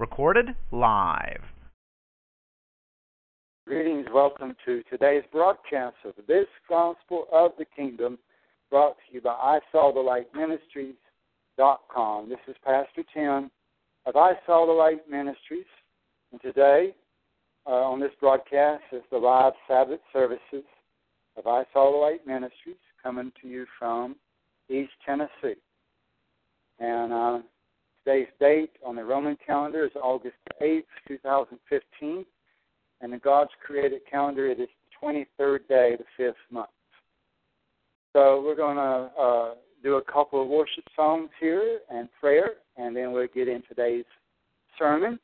Recorded live. Greetings, welcome to today's broadcast of this Gospel of the Kingdom, brought to you by I the Light Ministries.com. This is Pastor Tim of I Saw the Light Ministries, and today uh, on this broadcast is the live Sabbath services of I Saw the Light Ministries coming to you from East Tennessee. And uh, today's date on the Roman calendar is August 8th, 2015 and in God's created calendar, it is the 23rd day, of the fifth month. So we're going to uh, do a couple of worship songs here and prayer, and then we'll get in today's sermon.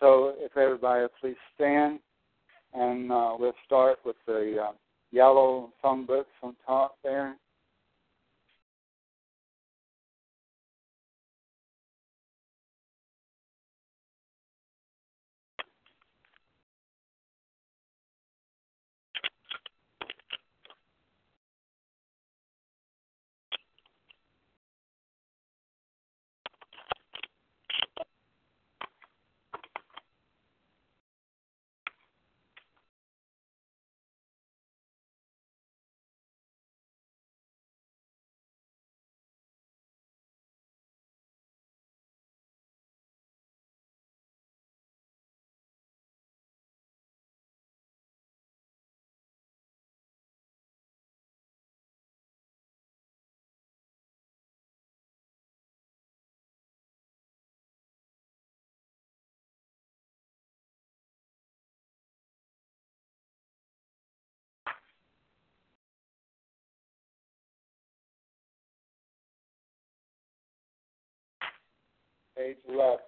So if everybody will please stand, and uh, we'll start with the uh, yellow songbooks on top there. page 11.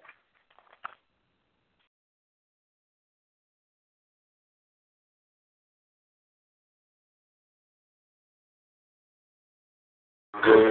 Good.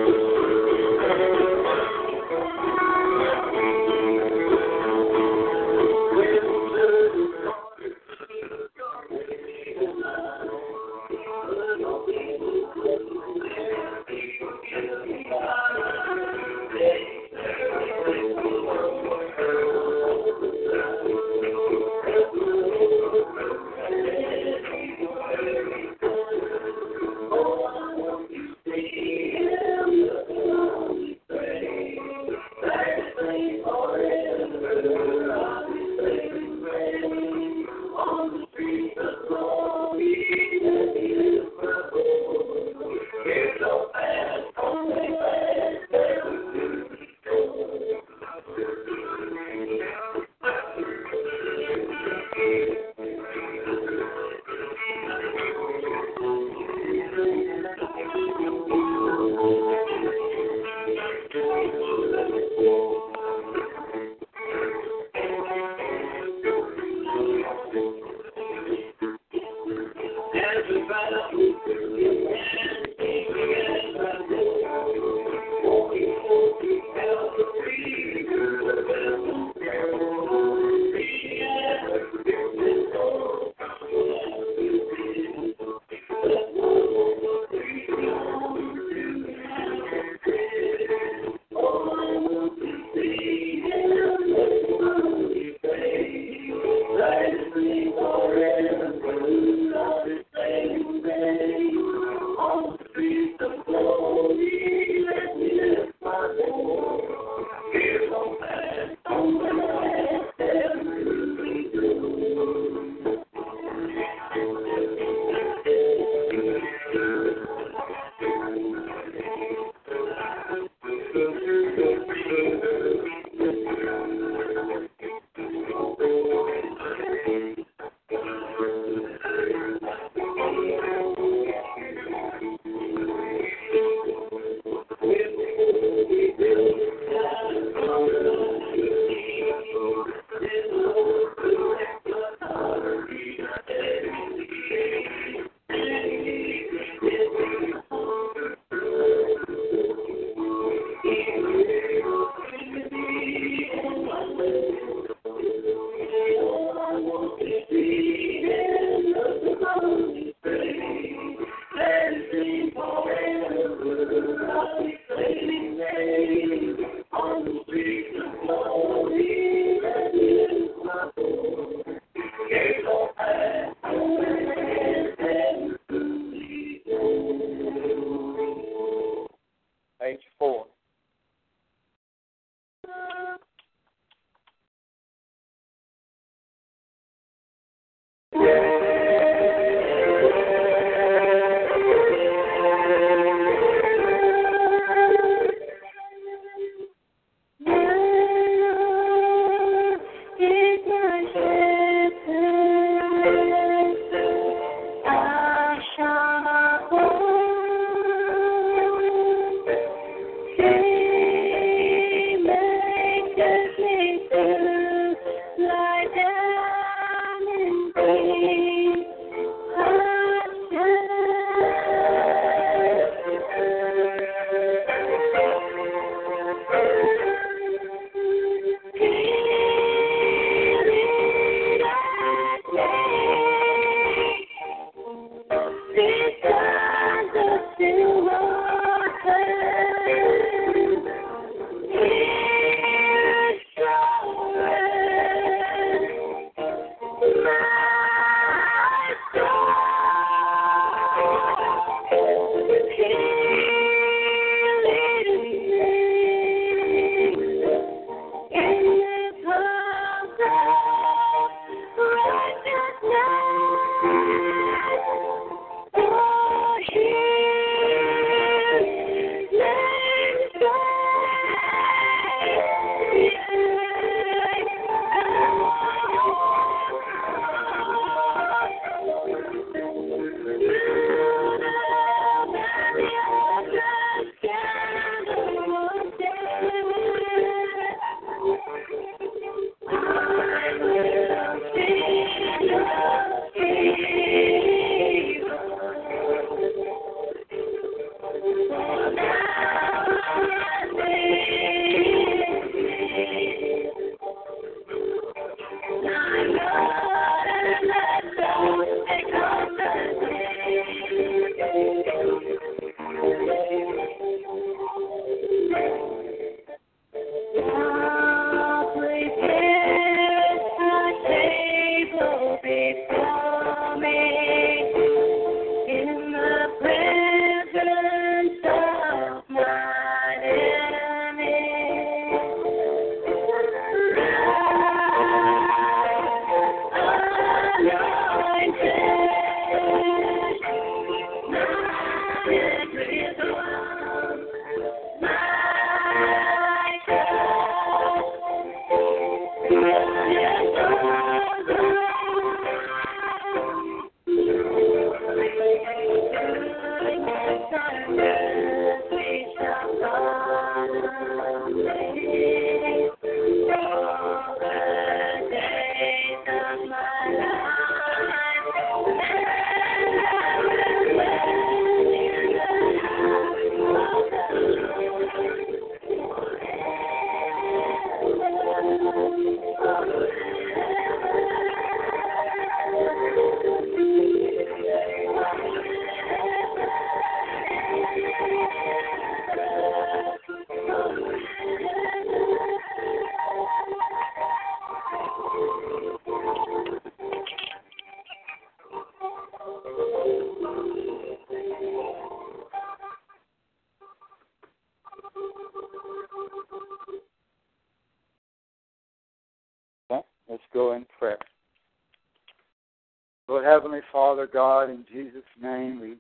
Father, God, in Jesus' name, we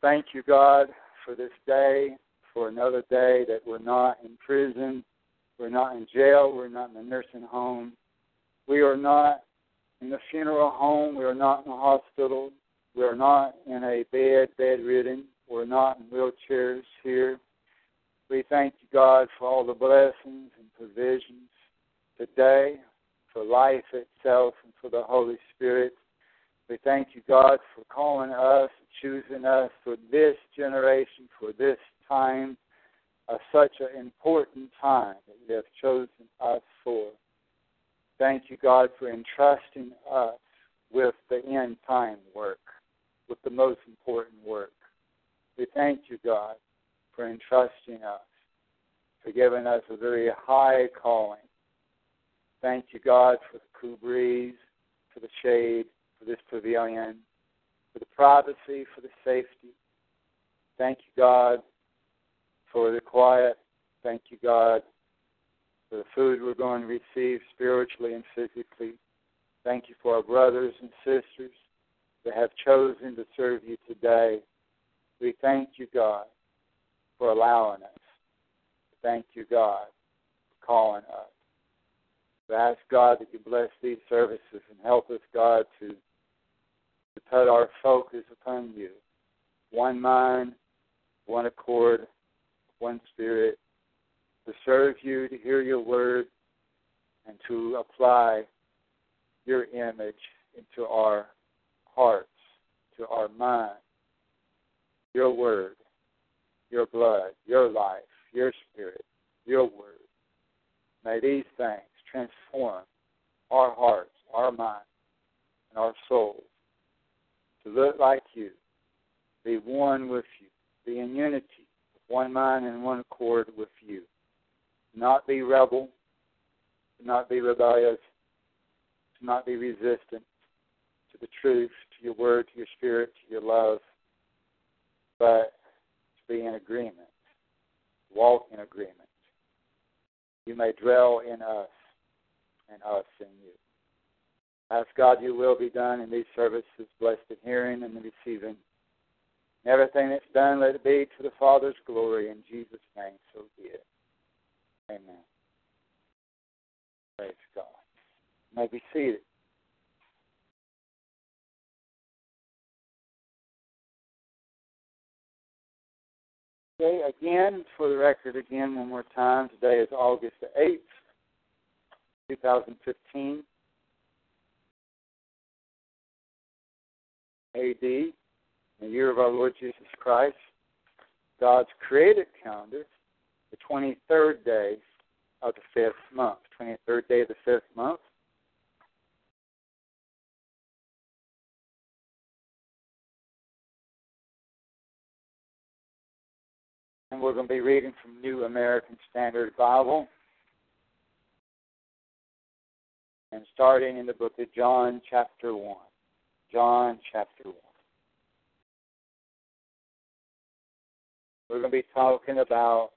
thank you, God, for this day, for another day that we're not in prison, we're not in jail, we're not in a nursing home, we are not in the funeral home, we are not in a hospital, we are not in a bed, bedridden, we're not in wheelchairs here. We thank you, God, for all the blessings and provisions today, for life itself, and for the Holy Spirit. We thank you, God, for calling us, choosing us for this generation, for this time, uh, such an important time that you have chosen us for. Thank you, God, for entrusting us with the end time work, with the most important work. We thank you, God, for entrusting us, for giving us a very high calling. Thank you, God, for the cool breeze, for the shade, for this pavilion, for the privacy, for the safety. Thank you, God, for the quiet. Thank you, God, for the food we're going to receive spiritually and physically. Thank you for our brothers and sisters that have chosen to serve you today. We thank you, God, for allowing us. Thank you, God, for calling us. We ask God that you bless these services and help us, God, to, put our focus upon you. One mind, one accord, one spirit, to serve you, to hear your word, and to apply your image into our hearts, to our mind, your word, your blood, your life, your spirit, your word. May these things transform our hearts, our minds, and our souls look like you, be one with you, be in unity, one mind and one accord with you. Not be rebel, not be rebellious, to not be resistant to the truth, to your word, to your spirit, to your love, but to be in agreement, walk in agreement. You may dwell in us and us in you. Ask God your will be done in these services, blessed in hearing and the receiving. And everything that's done, let it be to the Father's glory. In Jesus' name, so be it. Amen. Praise God. You may be seated. Okay, again, for the record, again, one more time, today is August the 8th, 2015. AD, the year of our Lord Jesus Christ. God's created calendar, the 23rd day of the fifth month. 23rd day of the fifth month. And we're going to be reading from New American Standard Bible. And starting in the book of John, chapter 1. John, chapter 1. We're going to be talking about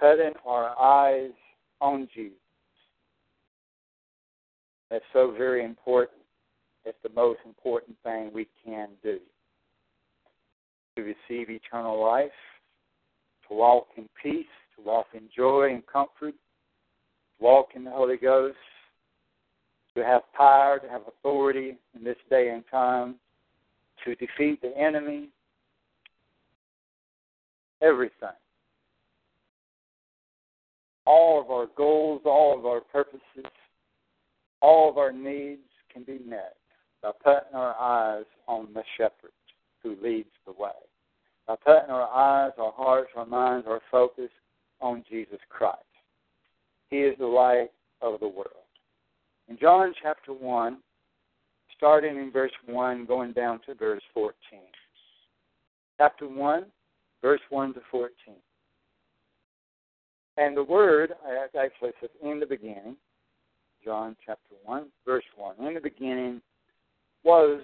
putting our eyes on Jesus. That's so very important. It's the most important thing we can do to receive eternal life, to walk in peace, to walk in joy and comfort, to walk in the Holy Ghost, to have power, to have authority in this day and time, to defeat the enemy, everything. All of our goals, all of our purposes, all of our needs can be met by putting our eyes on the shepherd who leads the way. By putting our eyes, our hearts, our minds, our focus on Jesus Christ. He is the light of the world. In John chapter 1, starting in verse 1, going down to verse 14. Chapter 1, verse 1 to 14. And the Word, I actually says in the beginning, John chapter 1, verse 1. In the beginning was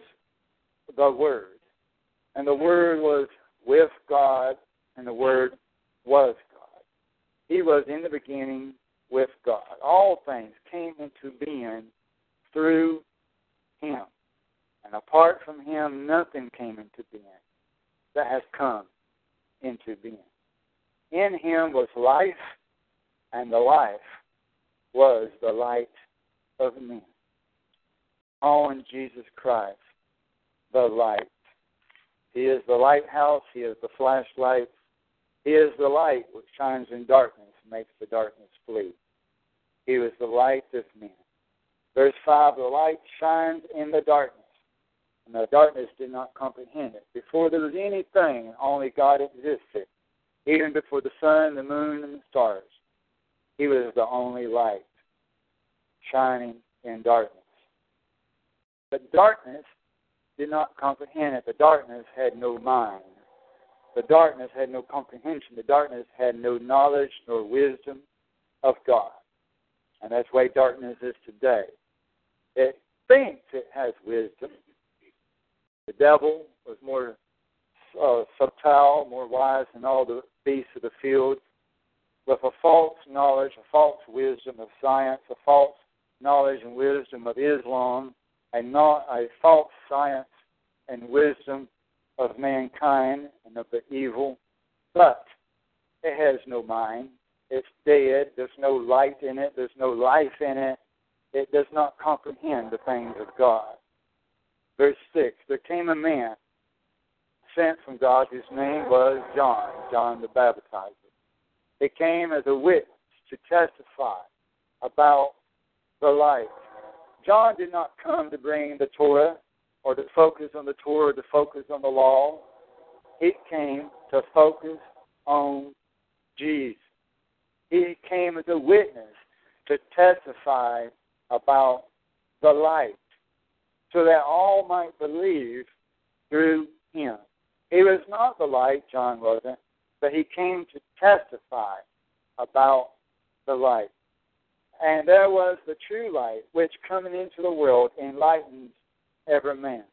the Word. And the Word was with God, and the Word was God. He was in the beginning with God. All things came into being through Him. And apart from Him, nothing came into being that has come into being. In Him was life, and the life was the light of men. All in Jesus Christ, the light. He is the lighthouse, He is the flashlight, He is the light which shines in darkness and makes the darkness flee. He was the light of men. Verse 5 The light shines in the darkness, and the darkness did not comprehend it. Before there was anything, only God existed. Even before the sun, the moon, and the stars, He was the only light shining in darkness. But darkness did not comprehend it. The darkness had no mind. The darkness had no comprehension. The darkness had no knowledge nor wisdom of God. And that's way darkness is today. It thinks it has wisdom. The devil was more uh, subtle, more wise than all the beasts of the field, with a false knowledge, a false wisdom of science, a false knowledge and wisdom of Islam, a, not, a false science and wisdom of mankind and of the evil, but it has no mind. It's dead. There's no light in it. There's no life in it. It does not comprehend the things of God. Verse 6 There came a man sent from God whose name was John, John the Baptizer. He came as a witness to testify about the light. John did not come to bring the Torah or to focus on the Torah or to focus on the law. He came to focus on Jesus. He came as a witness to testify about the light so that all might believe through him. He was not the light, John wasn't, but he came to testify about the light. And there was the true light, which coming into the world enlightens every man.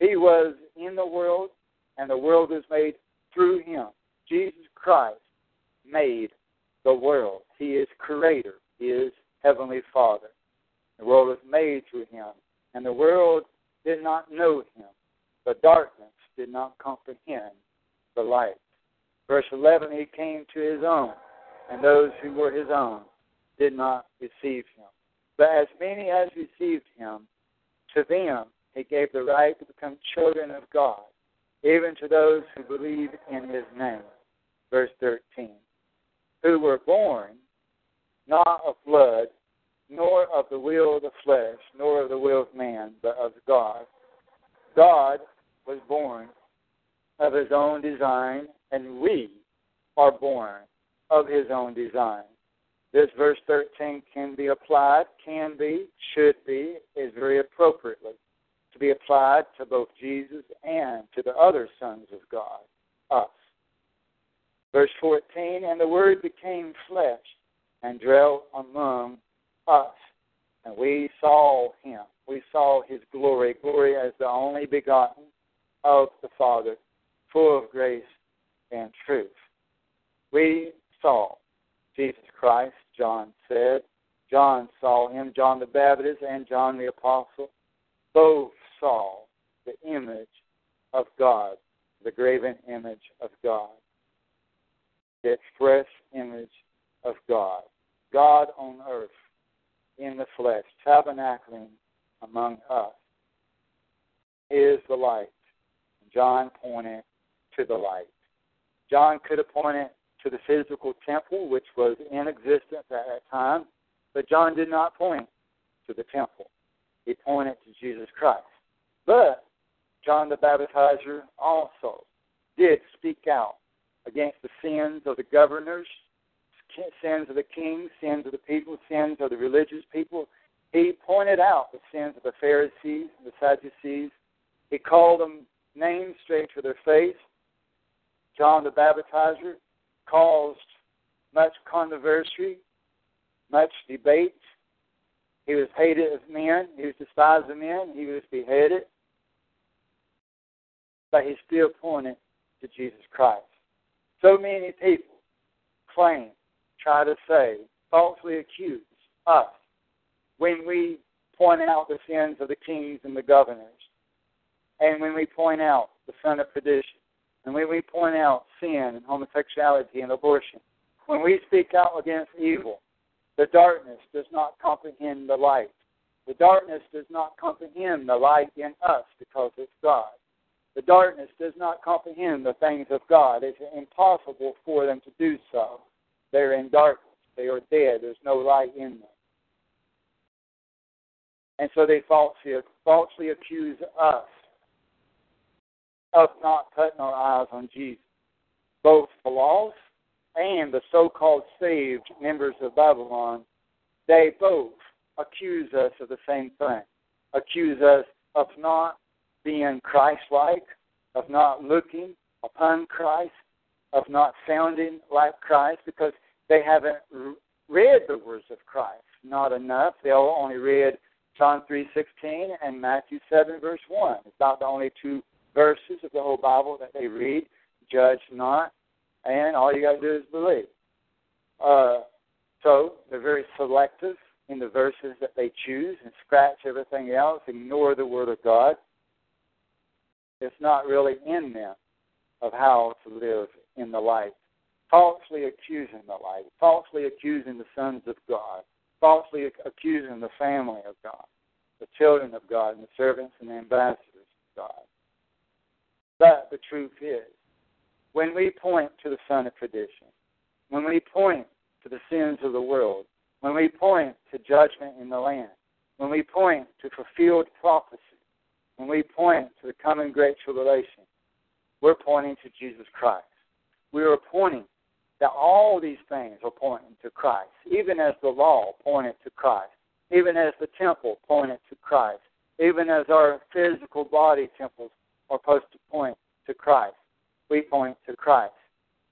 He was in the world, and the world was made through him. Jesus Christ made the world. He is creator. He is heavenly Father. The world was made through him, and the world did not know him. The darkness did not comprehend the light. Verse 11, he came to his own, and those who were his own did not receive him. But as many as received him, to them he gave the right to become children of God, even to those who believe in his name. Verse 13. Who were born not of blood, nor of the will of the flesh, nor of the will of man, but of God. God was born of his own design, and we are born of his own design. This verse 13 can be applied, can be, should be, is very appropriately to be applied to both Jesus and to the other sons of God, us. Verse 14, and the Word became flesh and dwelt among us, and we saw him. We saw his glory, glory as the only begotten of the Father, full of grace and truth. We saw Jesus Christ, John said. John saw him, John the Baptist and John the Apostle. Both saw the image of God, the graven image of God, the express image of God. God on earth in the flesh, tabernacling among us, is the light. John pointed to the light. John could have pointed to the physical temple, which was in existence at that time, but John did not point to the temple. He pointed to Jesus Christ. But John the Baptizer also did speak out against the sins of the governors, sins of the kings, sins of the people, sins of the religious people. He pointed out the sins of the Pharisees and the Sadducees. He called them names straight to their face. John the Baptizer caused much controversy, much debate. He was hated of men. He was despised of men. He was beheaded. But he still pointed to Jesus Christ. So many people claim, try to say, falsely accuse us when we point out the sins of the kings and the governors, and when we point out the son of perdition, and when we point out sin and homosexuality and abortion, when we speak out against evil, the darkness does not comprehend the light. The darkness does not comprehend the light in us because it's God. The darkness does not comprehend the things of God. It's impossible for them to do so. They're in darkness. They are dead. There's no light in them. And so they falsely, falsely accuse us of not putting our eyes on Jesus. Both the lost and the so called saved members of Babylon, they both accuse us of the same thing. Accuse us of not being Christ like, of not looking upon Christ, of not sounding like Christ, because they haven't read the words of Christ. Not enough. They only read John 3:16 and Matthew 7 verse 1. It's not the only two verses of the whole Bible that they read. Judge not, and all you got to do is believe. Uh, so they're very selective in the verses that they choose and scratch everything else, ignore the Word of God. It's not really in them of how to live in the light. Falsely accusing the light, falsely accusing the sons of God, falsely accusing the family of God, the children of God, and the servants and the ambassadors of God. But the truth is, when we point to the son of perdition, when we point to the sins of the world, when we point to judgment in the land, when we point to fulfilled prophecy, when we point to the coming great tribulation, we're pointing to Jesus Christ. We are pointing that all these things are pointing to Christ, even as the law pointed to Christ, even as the temple pointed to Christ, even as our physical body temples are supposed to point to Christ. We point to Christ.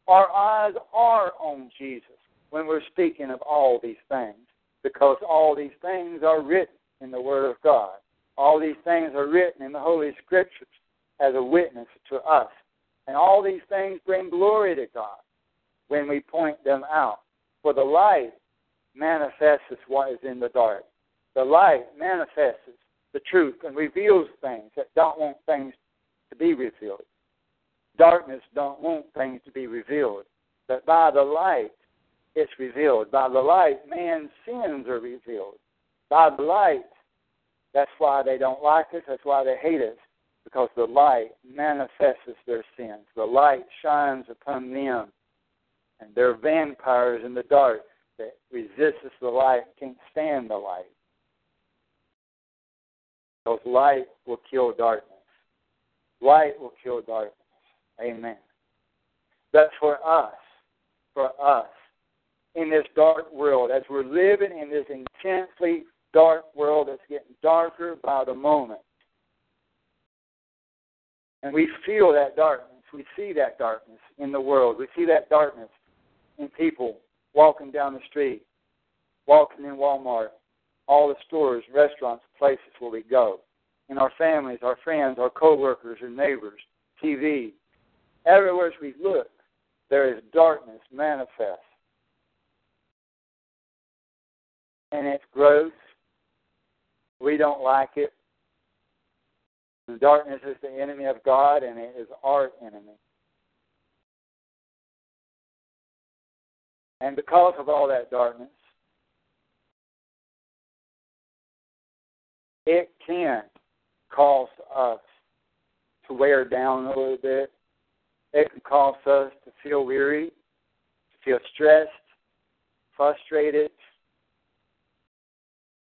Our eyes are on Jesus when we're speaking of all these things, because all these things are written in the Word of God. All these things are written in the Holy Scriptures as a witness to us. And all these things bring glory to God when we point them out. For the light manifests what is in the dark. The light manifests the truth and reveals things that don't want things to be revealed. Darkness don't want things to be revealed. But by the light, it's revealed. By the light, man's sins are revealed. By the light, that's why they don't like us. That's why they hate us. Because the light manifests their sins. The light shines upon them. And they're vampires in the dark that resist the light, can't stand the light. Because light will kill darkness. Light will kill darkness. Amen. But for us, for us, in this dark world, as we're living in this intensely dark world that's getting darker by the moment. And we feel that darkness. We see that darkness in the world. We see that darkness in people walking down the street, walking in Walmart, all the stores, restaurants, places where we go, in our families, our friends, our coworkers, our neighbors, TV. Everywhere we look, there is darkness manifest. And it's gross. We don't like it. The darkness is the enemy of God, and it is our enemy. And because of all that darkness, it can cause us to wear down a little bit. It can cause us to feel weary, to feel stressed, frustrated,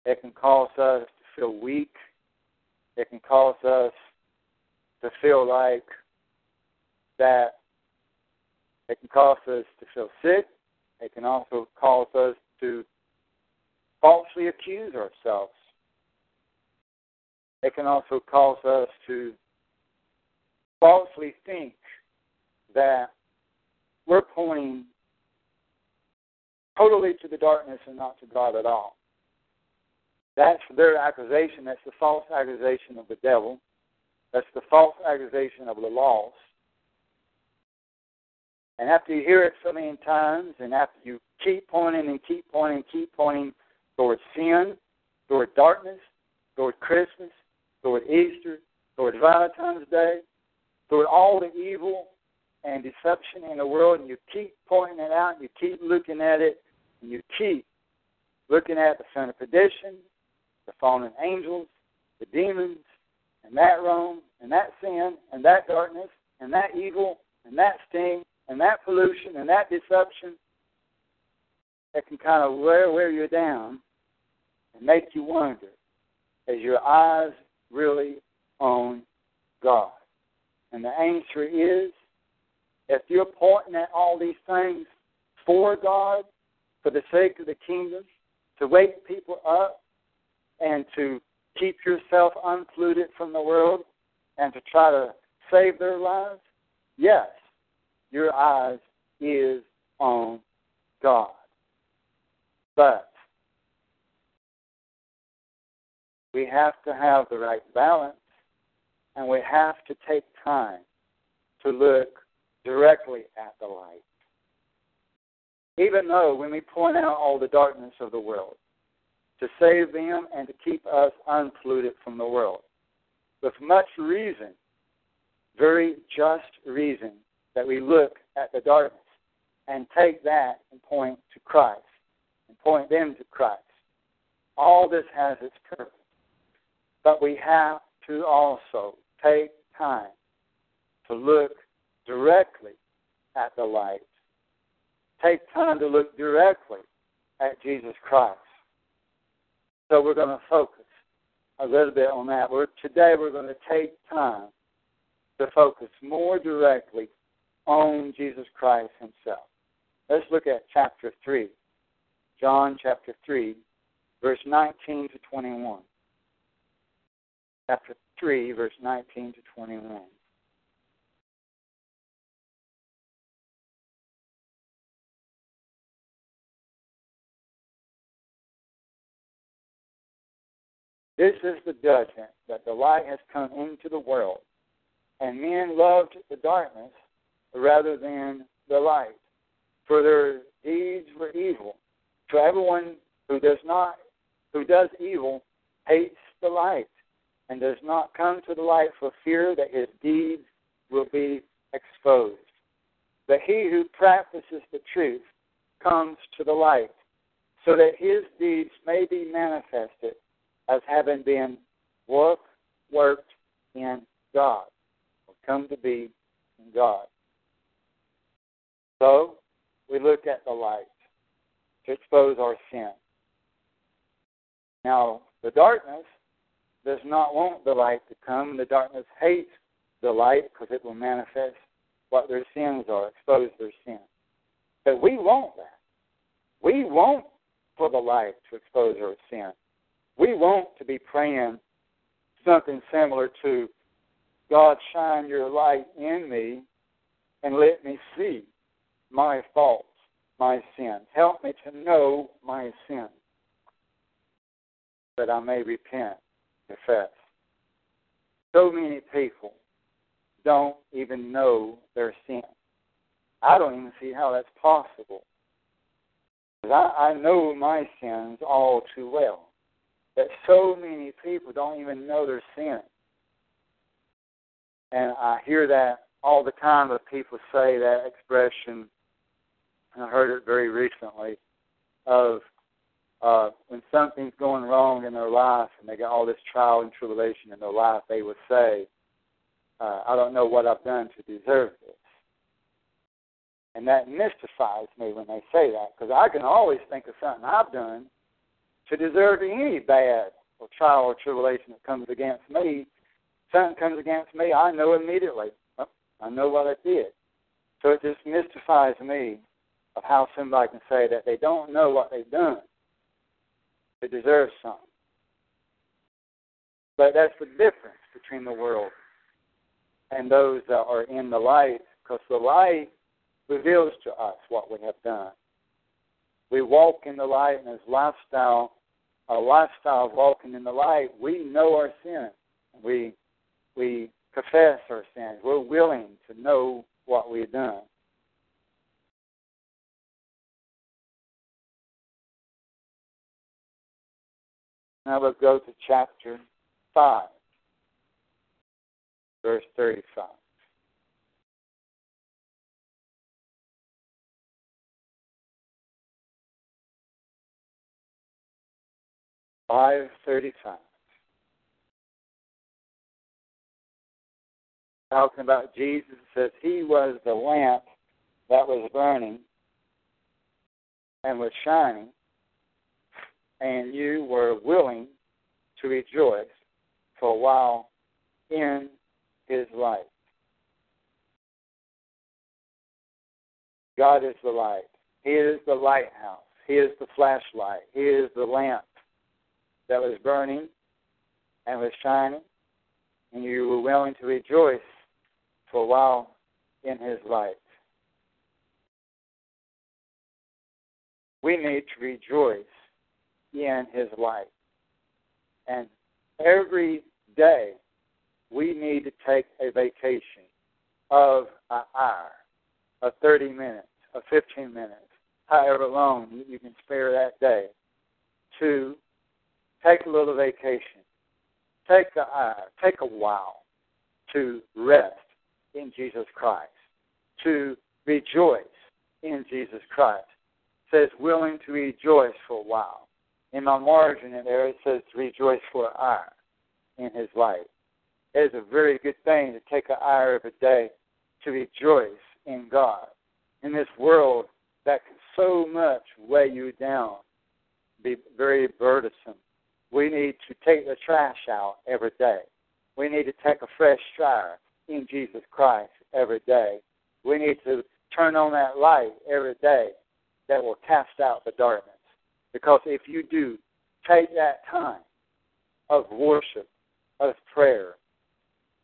it can cause us feel weak. It can cause us to feel like that it can cause us to feel sick. It can also cause us to falsely accuse ourselves. It can also cause us to falsely think that we're pointing totally to the darkness and not to God at all. That's their accusation. That's the false accusation of the devil. That's the false accusation of the lost. And after you hear it so many times, and after you keep pointing and keep pointing and keep pointing toward sin, toward darkness, toward Christmas, toward Easter, toward Valentine's Day, toward all the evil and deception in the world, and you keep pointing it out, and you keep looking at it, and you keep looking at the son of perdition, the fallen angels, the demons, and that Rome, and that sin, and that darkness, and that evil, and that sting, and that pollution, and that deception that can kind of wear, wear you down and make you wonder is your eyes really on God? And the answer is if you're pointing at all these things for God, for the sake of the kingdom, to wake people up, and to keep yourself unpolluted from the world and to try to save their lives, yes, your eyes is on God. But we have to have the right balance and we have to take time to look directly at the light. Even though when we point out all the darkness of the world, to save them and to keep us unpolluted from the world. With much reason, very just reason, that we look at the darkness and take that and point to Christ and point them to Christ. All this has its purpose. But we have to also take time to look directly at the light. Take time to look directly at Jesus Christ. So we're going to focus a little bit on that. We're, today we're going to take time to focus more directly on Jesus Christ himself. Let's look at chapter 3. John chapter 3, verse 19 to 21. Chapter 3, verse 19 to 21. This is the judgment that the light has come into the world, and men loved the darkness rather than the light, for their deeds were evil. For everyone who does not who does evil hates the light and does not come to the light for fear that his deeds will be exposed. But he who practices the truth comes to the light, so that his deeds may be manifested as having been work, worked in God, or come to be in God. So, we look at the light to expose our sin. Now, the darkness does not want the light to come. The darkness hates the light because it will manifest what their sins are, expose their sin. But we want that. We want for the light to expose our sin. We want to be praying something similar to God, shine your light in me and let me see my faults, my sins. Help me to know my sins that I may repent, confess. So many people don't even know their sin. I don't even see how that's possible. I, I know my sins all too well that so many people don't even know their sin. And I hear that all the time that people say that expression, and I heard it very recently, of uh, when something's going wrong in their life and they got all this trial and tribulation in their life, they would say, uh, I don't know what I've done to deserve this. And that mystifies me when they say that because I can always think of something I've done to deserve any bad or trial or tribulation that comes against me. Something comes against me, I know immediately. I know what I did. So it just mystifies me of how somebody can say that they don't know what they've done to deserve something. But that's the difference between the world and those that are in the light, because the light reveals to us what we have done we walk in the light and his lifestyle, a lifestyle of walking in the light, we know our sin. We we confess our sins. We're willing to know what we've done. Now let's go to chapter 5, verse 35. 535. Talking about Jesus says he was the lamp that was burning and was shining, and you were willing to rejoice for a while in his light. God is the light. He is the lighthouse. He is the flashlight. He is the lamp that was burning and was shining, and you were willing to rejoice for a while in His light. We need to rejoice in His light. And every day we need to take a vacation of an hour, of 30 minutes, of 15 minutes, however long you can spare that day, to take a little vacation. Take a hour, take a while to rest in Jesus Christ, to rejoice in Jesus Christ. It says willing to rejoice for a while. In my margin in there it says rejoice for an hour in his light. It is a very good thing to take an hour of a day to rejoice in God. In this world that can so much weigh you down, be very burdensome. We need to take the trash out every day. We need to take a fresh shower in Jesus Christ every day. We need to turn on that light every day that will cast out the darkness. Because if you do, take that time of worship, of prayer,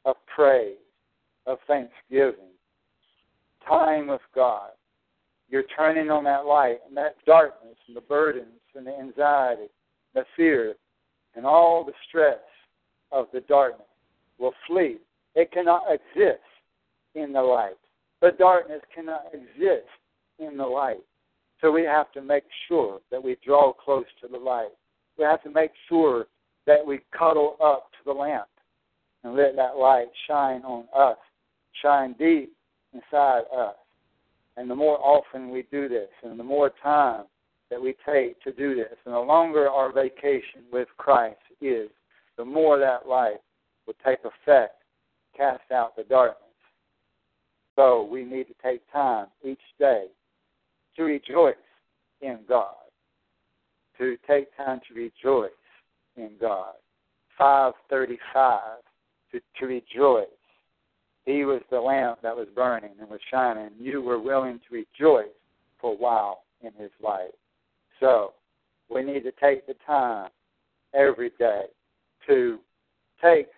of praise, of thanksgiving, time with God. You're turning on that light and that darkness and the burdens and the anxiety, the fear, and all the stress of the darkness will flee. It cannot exist in the light. The darkness cannot exist in the light. So we have to make sure that we draw close to the light. We have to make sure that we cuddle up to the lamp and let that light shine on us, shine deep inside us. And the more often we do this, and the more time that we take to do this, and the longer our vacation with Christ is, the more that light will take effect, cast out the darkness. So we need to take time each day to rejoice in God, to take time to rejoice in God. 535 to, to rejoice. He was the lamp that was burning and was shining. You were willing to rejoice for a while in his light. So we need to take the time every day to take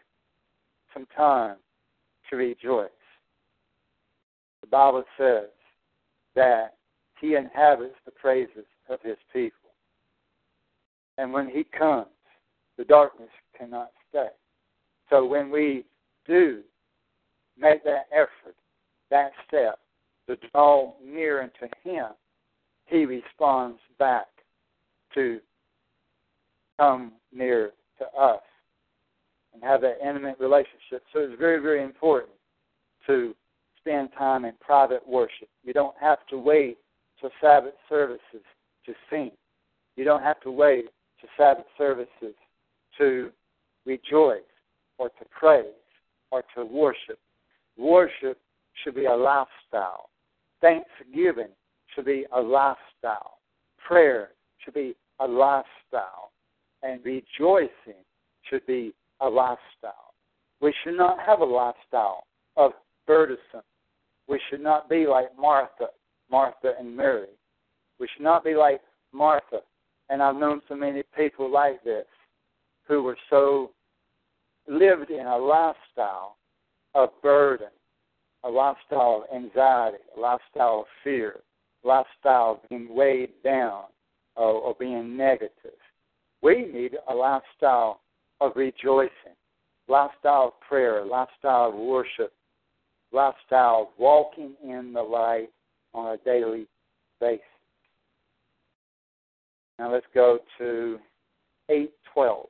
some time to rejoice. The Bible says that he inhabits the praises of his people. And when he comes, the darkness cannot stay. So when we do make that effort, that step to draw near unto Him, He responds back to come near to us and have that intimate relationship. So it's very, very important to spend time in private worship. You don't have to wait for Sabbath services to sing. You don't have to wait for Sabbath services to rejoice or to praise or to worship. Worship should be a lifestyle. Thanksgiving should be a lifestyle. Prayer should be a lifestyle. And rejoicing should be a lifestyle. We should not have a lifestyle of burdensome. We should not be like Martha, Martha and Mary. We should not be like Martha. And I've known so many people like this who were so lived in a lifestyle of burden, a lifestyle of anxiety, a lifestyle of fear, a lifestyle of being weighed down or, or being negative. We need a lifestyle of rejoicing, lifestyle of prayer, lifestyle of worship, lifestyle of walking in the light on a daily basis. Now let's go to 812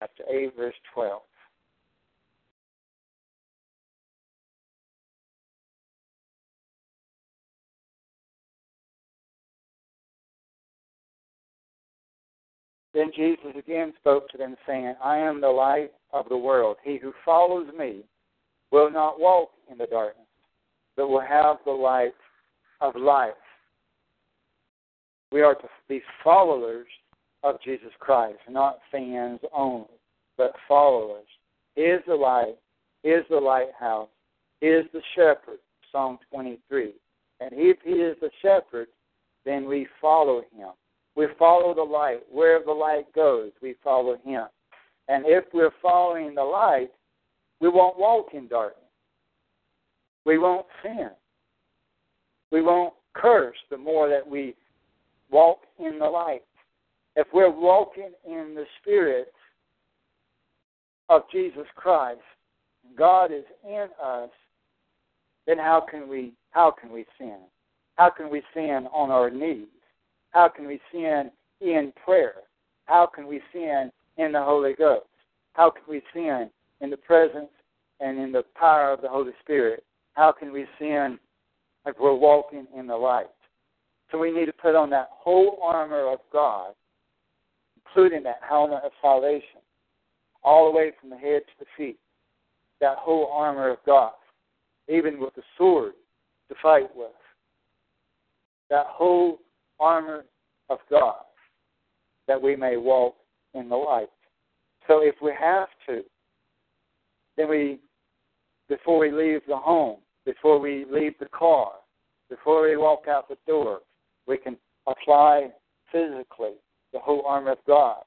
chapter 8, verse 12. Then Jesus again spoke to them, saying, I am the light of the world. He who follows me will not walk in the darkness, but will have the light of life. We are to be followers of Jesus Christ, not fans only, but followers. Is the light, is the lighthouse, is the shepherd, Psalm 23. And if he is the shepherd, then we follow him. We follow the light. Where the light goes, we follow him. And if we're following the light, we won't walk in darkness. we won't sin. We won't curse the more that we walk in the light. If we're walking in the Spirit of Jesus Christ, God is in us, then how can we how can we sin? How can we sin on our knees? How can we sin in prayer? How can we sin in the Holy Ghost? How can we sin in the presence and in the power of the Holy Spirit? How can we sin if we're walking in the light? So we need to put on that whole armor of God, including that helmet of salvation, all the way from the head to the feet. That whole armor of God, even with the sword to fight with. That whole armor of God, that we may walk in the light. So if we have to, then we, before we leave the home, before we leave the car, before we walk out the door, we can apply physically the whole armor of God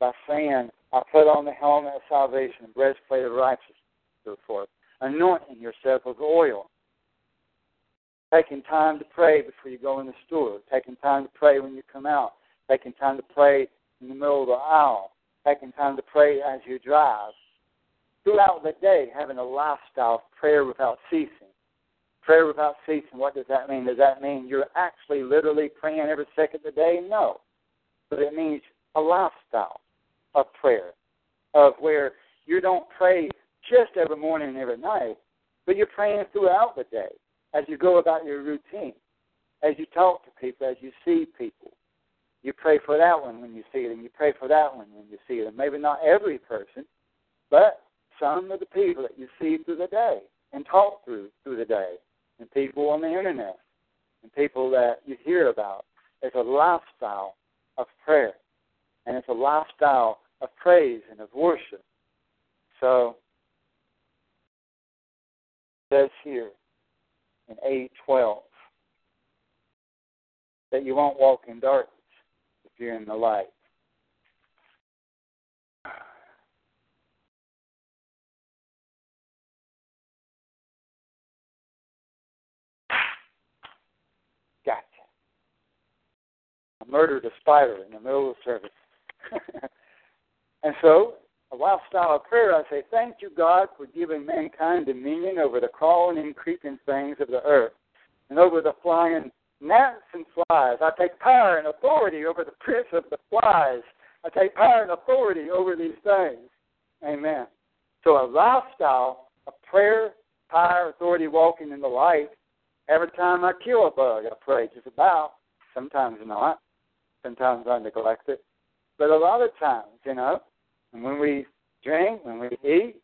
by saying, I put on the helmet of salvation, breastplate of righteousness, so forth, anointing yourself with oil. Taking time to pray before you go in the store, taking time to pray when you come out, taking time to pray in the middle of the aisle, taking time to pray as you drive. Throughout the day, having a lifestyle of prayer without ceasing. Prayer without ceasing, what does that mean? Does that mean you're actually literally praying every second of the day? No. But it means a lifestyle of prayer, of where you don't pray just every morning and every night, but you're praying throughout the day as you go about your routine, as you talk to people, as you see people. You pray for that one when you see them. You pray for that one when you see them. Maybe not every person, but some of the people that you see through the day and talk through through the day, and people on the internet, and people that you hear about. It's a lifestyle of prayer, and it's a lifestyle of praise and of worship. So, it says here in 8:12 that you won't walk in darkness if you're in the light. Gotcha. I murdered a spider in the middle of the service. and so, a lifestyle of prayer, I say, Thank you, God, for giving mankind dominion over the crawling and creeping things of the earth and over the flying gnats and flies. I take power and authority over the prince of the flies. I take power and authority over these things. Amen. So a lifestyle of prayer, power, authority, walking in the light. Every time I kill a bug, I pray just about. Sometimes not. Sometimes I neglect it. But a lot of times, you know, and when we drink, when we eat,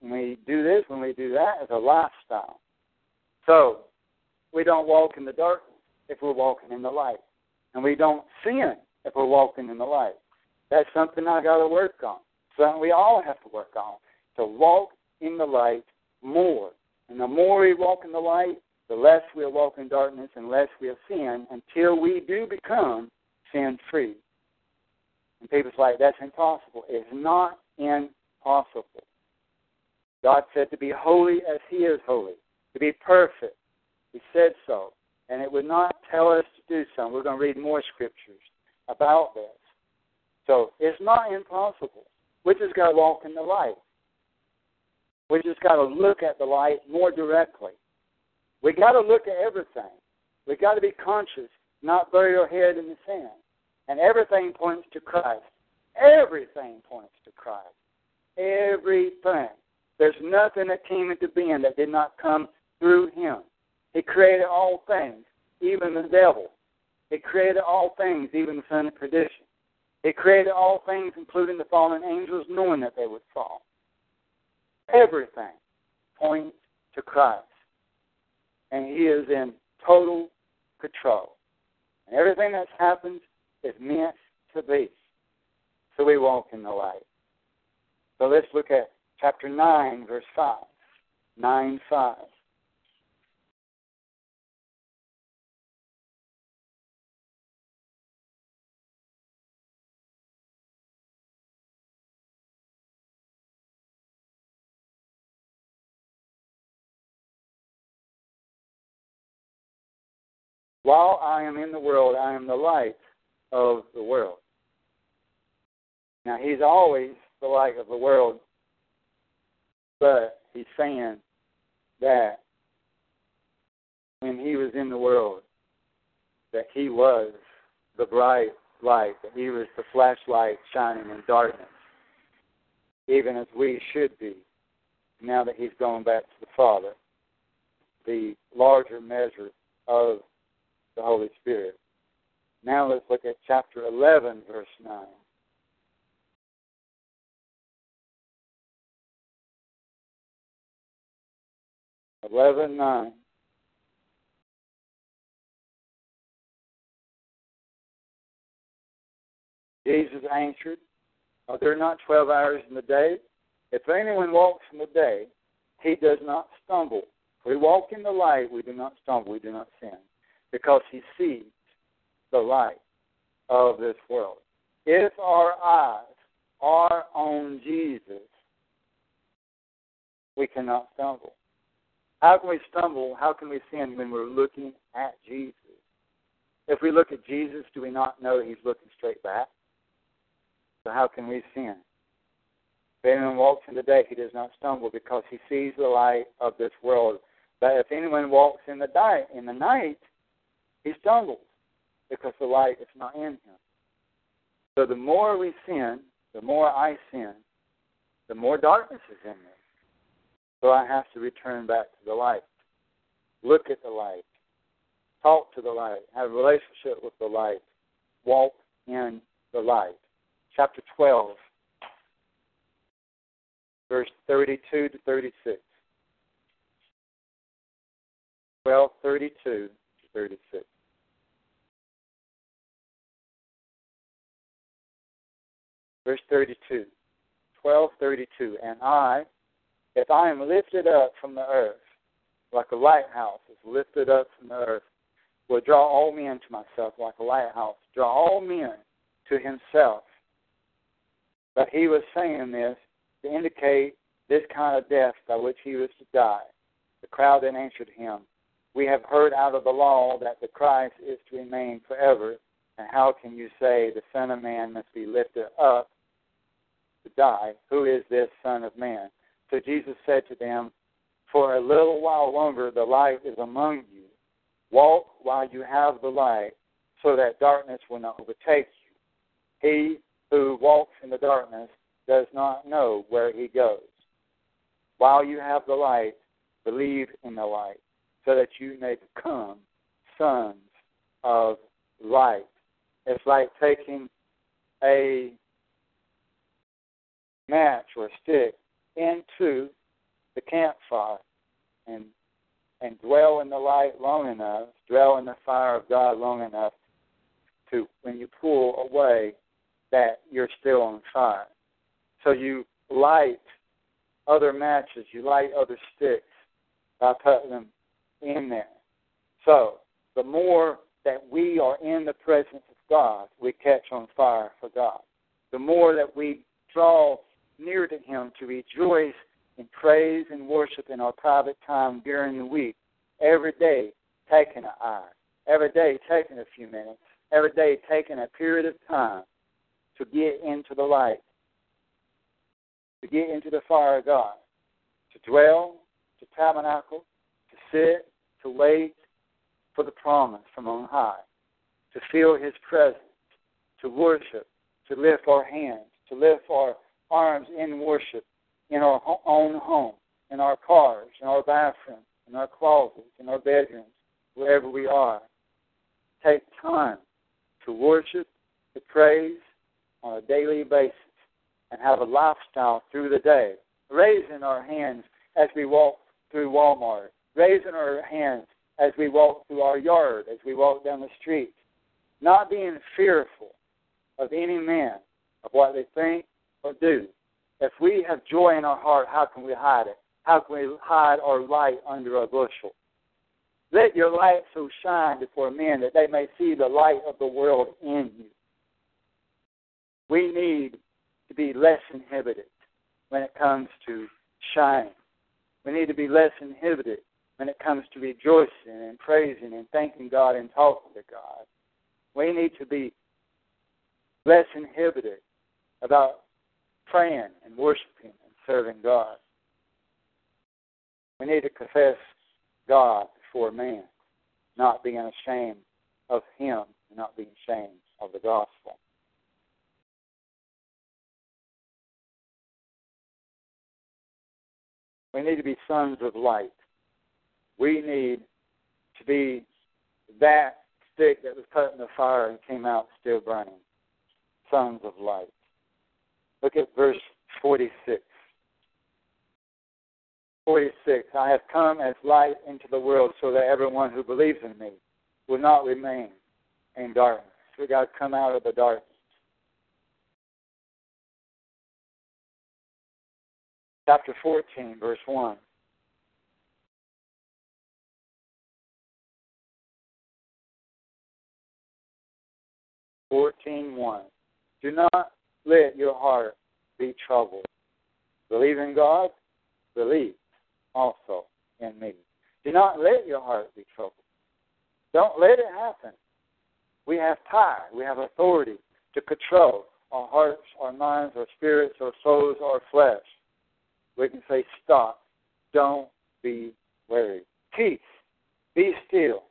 when we do this, when we do that, it's a lifestyle. So we don't walk in the darkness if we're walking in the light. And we don't sin if we're walking in the light. That's something I got to work on. Something we all have to work on. To walk in the light more. And the more we walk in the light, the less we'll walk in darkness and less we'll sin until we do become sin free. And people's like, that's impossible. It's not impossible. God said to be holy as He is holy, to be perfect. He said so. And it would not tell us to do so. We're going to read more scriptures about this. So it's not impossible. We just got to walk in the light. We just got to look at the light more directly. We got to look at everything. We got to be conscious, not bury our head in the sand. And everything points to Christ. Everything points to Christ. Everything. There's nothing that came into being that did not come through Him. He created all things, even the devil. He created all things, even the son of perdition. He created all things, including the fallen angels, knowing that they would fall. Everything points to Christ. And He is in total control. And everything that's happened is meant to be. So we walk in the light. So let's look at chapter 9, verse 5. 9 5. While I am in the world, I am the light of the world. Now, he's always the light of the world, but he's saying that when he was in the world, that he was the bright light, that he was the flashlight shining in darkness, even as we should be now that he's gone back to the Father, the larger measure of the Holy Spirit. Now let's look at chapter 11, verse 9. Eleven nine. Jesus answered, Are there not twelve hours in the day? If anyone walks in the day, he does not stumble. If we walk in the light, we do not stumble, we do not sin, because he sees the light of this world. If our eyes are on Jesus, we cannot stumble. How can we stumble? How can we sin when we're looking at Jesus? If we look at Jesus, do we not know he's looking straight back? So how can we sin? If anyone walks in the day, he does not stumble because he sees the light of this world. But if anyone walks in the night, in the night, he stumbles because the light is not in him. So the more we sin, the more I sin, the more darkness is in me. So I have to return back to the light. Look at the light. Talk to the light. Have a relationship with the light. Walk in the light. Chapter 12, verse 32 to 36. 12, 32 to 36. Verse 32. 1232. And I, if I am lifted up from the earth, like a lighthouse is lifted up from the earth, will draw all men to myself like a lighthouse, draw all men to himself. But he was saying this to indicate this kind of death by which he was to die. The crowd then answered him, We have heard out of the law that the Christ is to remain forever, and how can you say the Son of Man must be lifted up to die? Who is this Son of Man? So Jesus said to them, For a little while longer the light is among you. Walk while you have the light, so that darkness will not overtake you. He who walks in the darkness does not know where he goes. While you have the light, believe in the light, so that you may become sons of light. It's like taking a match or a stick into the campfire and and dwell in the light long enough, dwell in the fire of God long enough to when you pull away that you're still on fire. So you light other matches, you light other sticks by putting them in there. So the more that we are in the presence of God, we catch on fire for God. The more that we draw near to Him to rejoice in praise and worship in our private time during the week, every day taking an hour, every day taking a few minutes, every day taking a period of time to get into the light, to get into the fire of God, to dwell, to tabernacle, to sit, to wait for the promise from on high, to feel His presence, to worship, to lift our hands, to lift our arms in worship in our own home, in our cars, in our bathrooms, in our closets, in our bedrooms, wherever we are. Take time to worship, to praise on a daily basis, and have a lifestyle through the day, raising our hands as we walk through Walmart, raising our hands as we walk through our yard, as we walk down the street, not being fearful of any man, of what they think or do. If we have joy in our heart, how can we hide it? How can we hide our light under a bushel? Let your light so shine before men that they may see the light of the world in you. We need to be less inhibited when it comes to shining. We need to be less inhibited when it comes to rejoicing and praising and thanking God and talking to God. We need to be less inhibited about praying and worshiping and serving God. We need to confess God before man, not being ashamed of Him and not being ashamed of the gospel. We need to be sons of light. We need to be that stick that was cut in the fire and came out still burning. Sons of light. Look at verse 46. 46. I have come as light into the world so that everyone who believes in me will not remain in darkness. We got to come out of the darkness. Chapter 14, verse 1. Fourteen one. Do not let your heart be troubled. Believe in God, believe also in me. Do not let your heart be troubled. Don't let it happen. We have power, we have authority to control our hearts, our minds, our spirits, our souls, our flesh. We can say, Stop. Don't be worried. Peace. Be still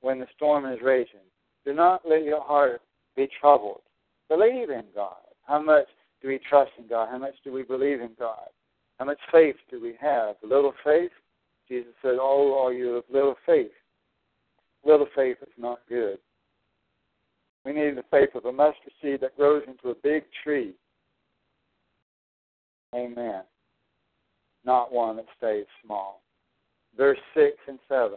when the storm is raging. Do not let your heart be troubled. Believe in God. How much do we trust in God? How much do we believe in God? How much faith do we have? Little faith? Jesus said, Oh, are you of little faith? Little faith is not good. We need the faith of a mustard seed that grows into a big tree. Amen. Not one that stays small. Verse 6 and 7.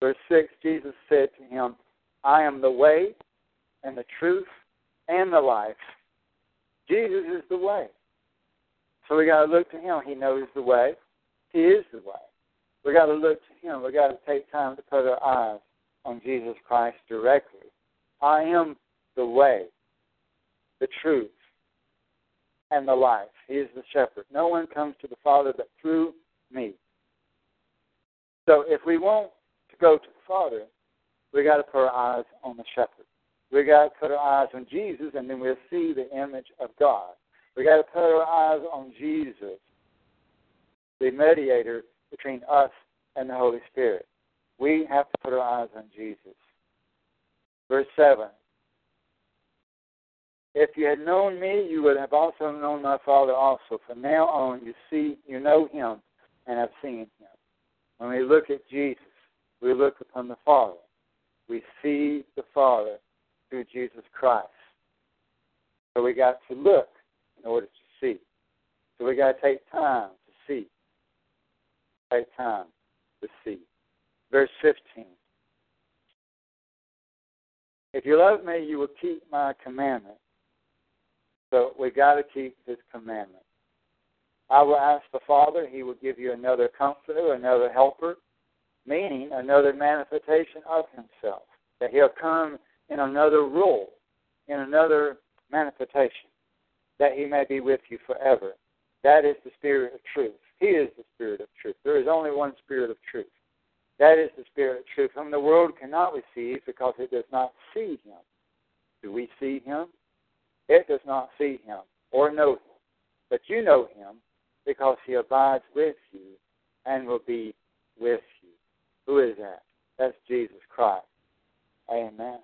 Verse 6 Jesus said to him, I am the way and the truth and the life. Jesus is the way. So we got to look to Him. He knows the way. He is the way. We got to look to Him. We got to take time to put our eyes on Jesus Christ directly. I am the way, the truth, and the life. He is the shepherd. No one comes to the Father but through me. So if we want to go to the Father, we got to put our eyes on the shepherd. We got to put our eyes on Jesus, and then we'll see the image of God. We got to put our eyes on Jesus, the mediator between us and the Holy Spirit. We have to put our eyes on Jesus. Verse 7 If you had known me, you would have also known my Father also. From now on, you see, you know him and have seen him. When we look at Jesus, we look upon the Father. We see the Father through Jesus Christ. So we got to look in order to see. So we got to take time to see. Take time to see. Verse 15. If you love me, you will keep my commandment. So we got to keep his commandment. I will ask the Father, he will give you another comforter, another helper, meaning another manifestation of himself. That he'll come in another role, in another manifestation that he may be with you forever. That is the Spirit of truth. He is the Spirit of truth. There is only one Spirit of truth. That is the Spirit of truth, whom the world cannot receive because it does not see him. Do we see him? It does not see him or know him. But you know him because he abides with you and will be with you. Who is that? That's Jesus Christ. Amen.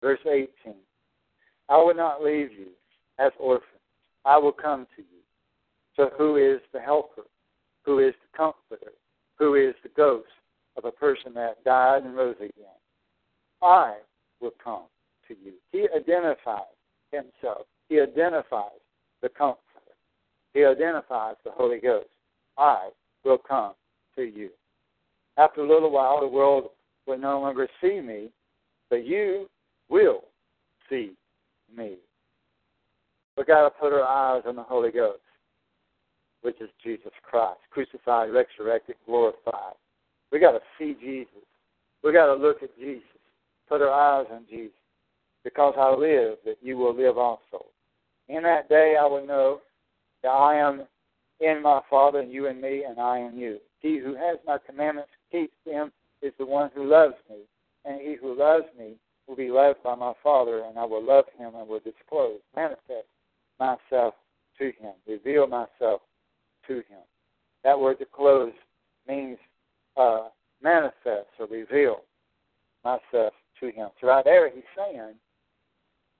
Verse 18 I will not leave you as orphans, I will come to you. So, who is the helper? Who is the comforter? Who is the ghost of a person that died and rose again? I will come to you. He identifies himself, he identifies the comforter, he identifies the Holy Ghost. I will come to you. After a little while, the world will no longer see me, but you will see me. We got to put our eyes on the Holy Ghost, which is Jesus Christ, crucified, resurrected, glorified. We got to see Jesus. We got to look at Jesus. put our eyes on Jesus. Because I live, that you will live also. In that day I will know that I am in my Father, and you in me, and I in you. He who has my commandments keeps them is the one who loves me. And he who loves me will be loved by my Father, and I will love him and will disclose, manifest myself to him, reveal myself to him. That word disclose means uh, manifest or reveal myself to him. So right there he's saying,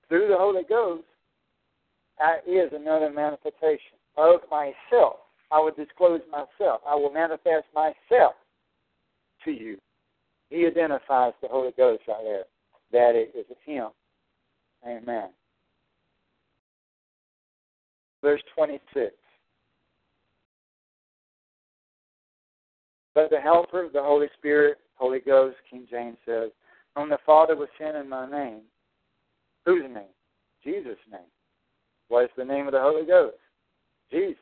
through the Holy Ghost, that is another manifestation of myself. I will disclose myself. I will manifest myself to you. He identifies the Holy Ghost right there, that it is Him. Amen. Verse 26. But the Helper, the Holy Spirit, Holy Ghost, King James says, whom the Father will send in my name. Whose name? Jesus' name. What is the name of the Holy Ghost? Jesus.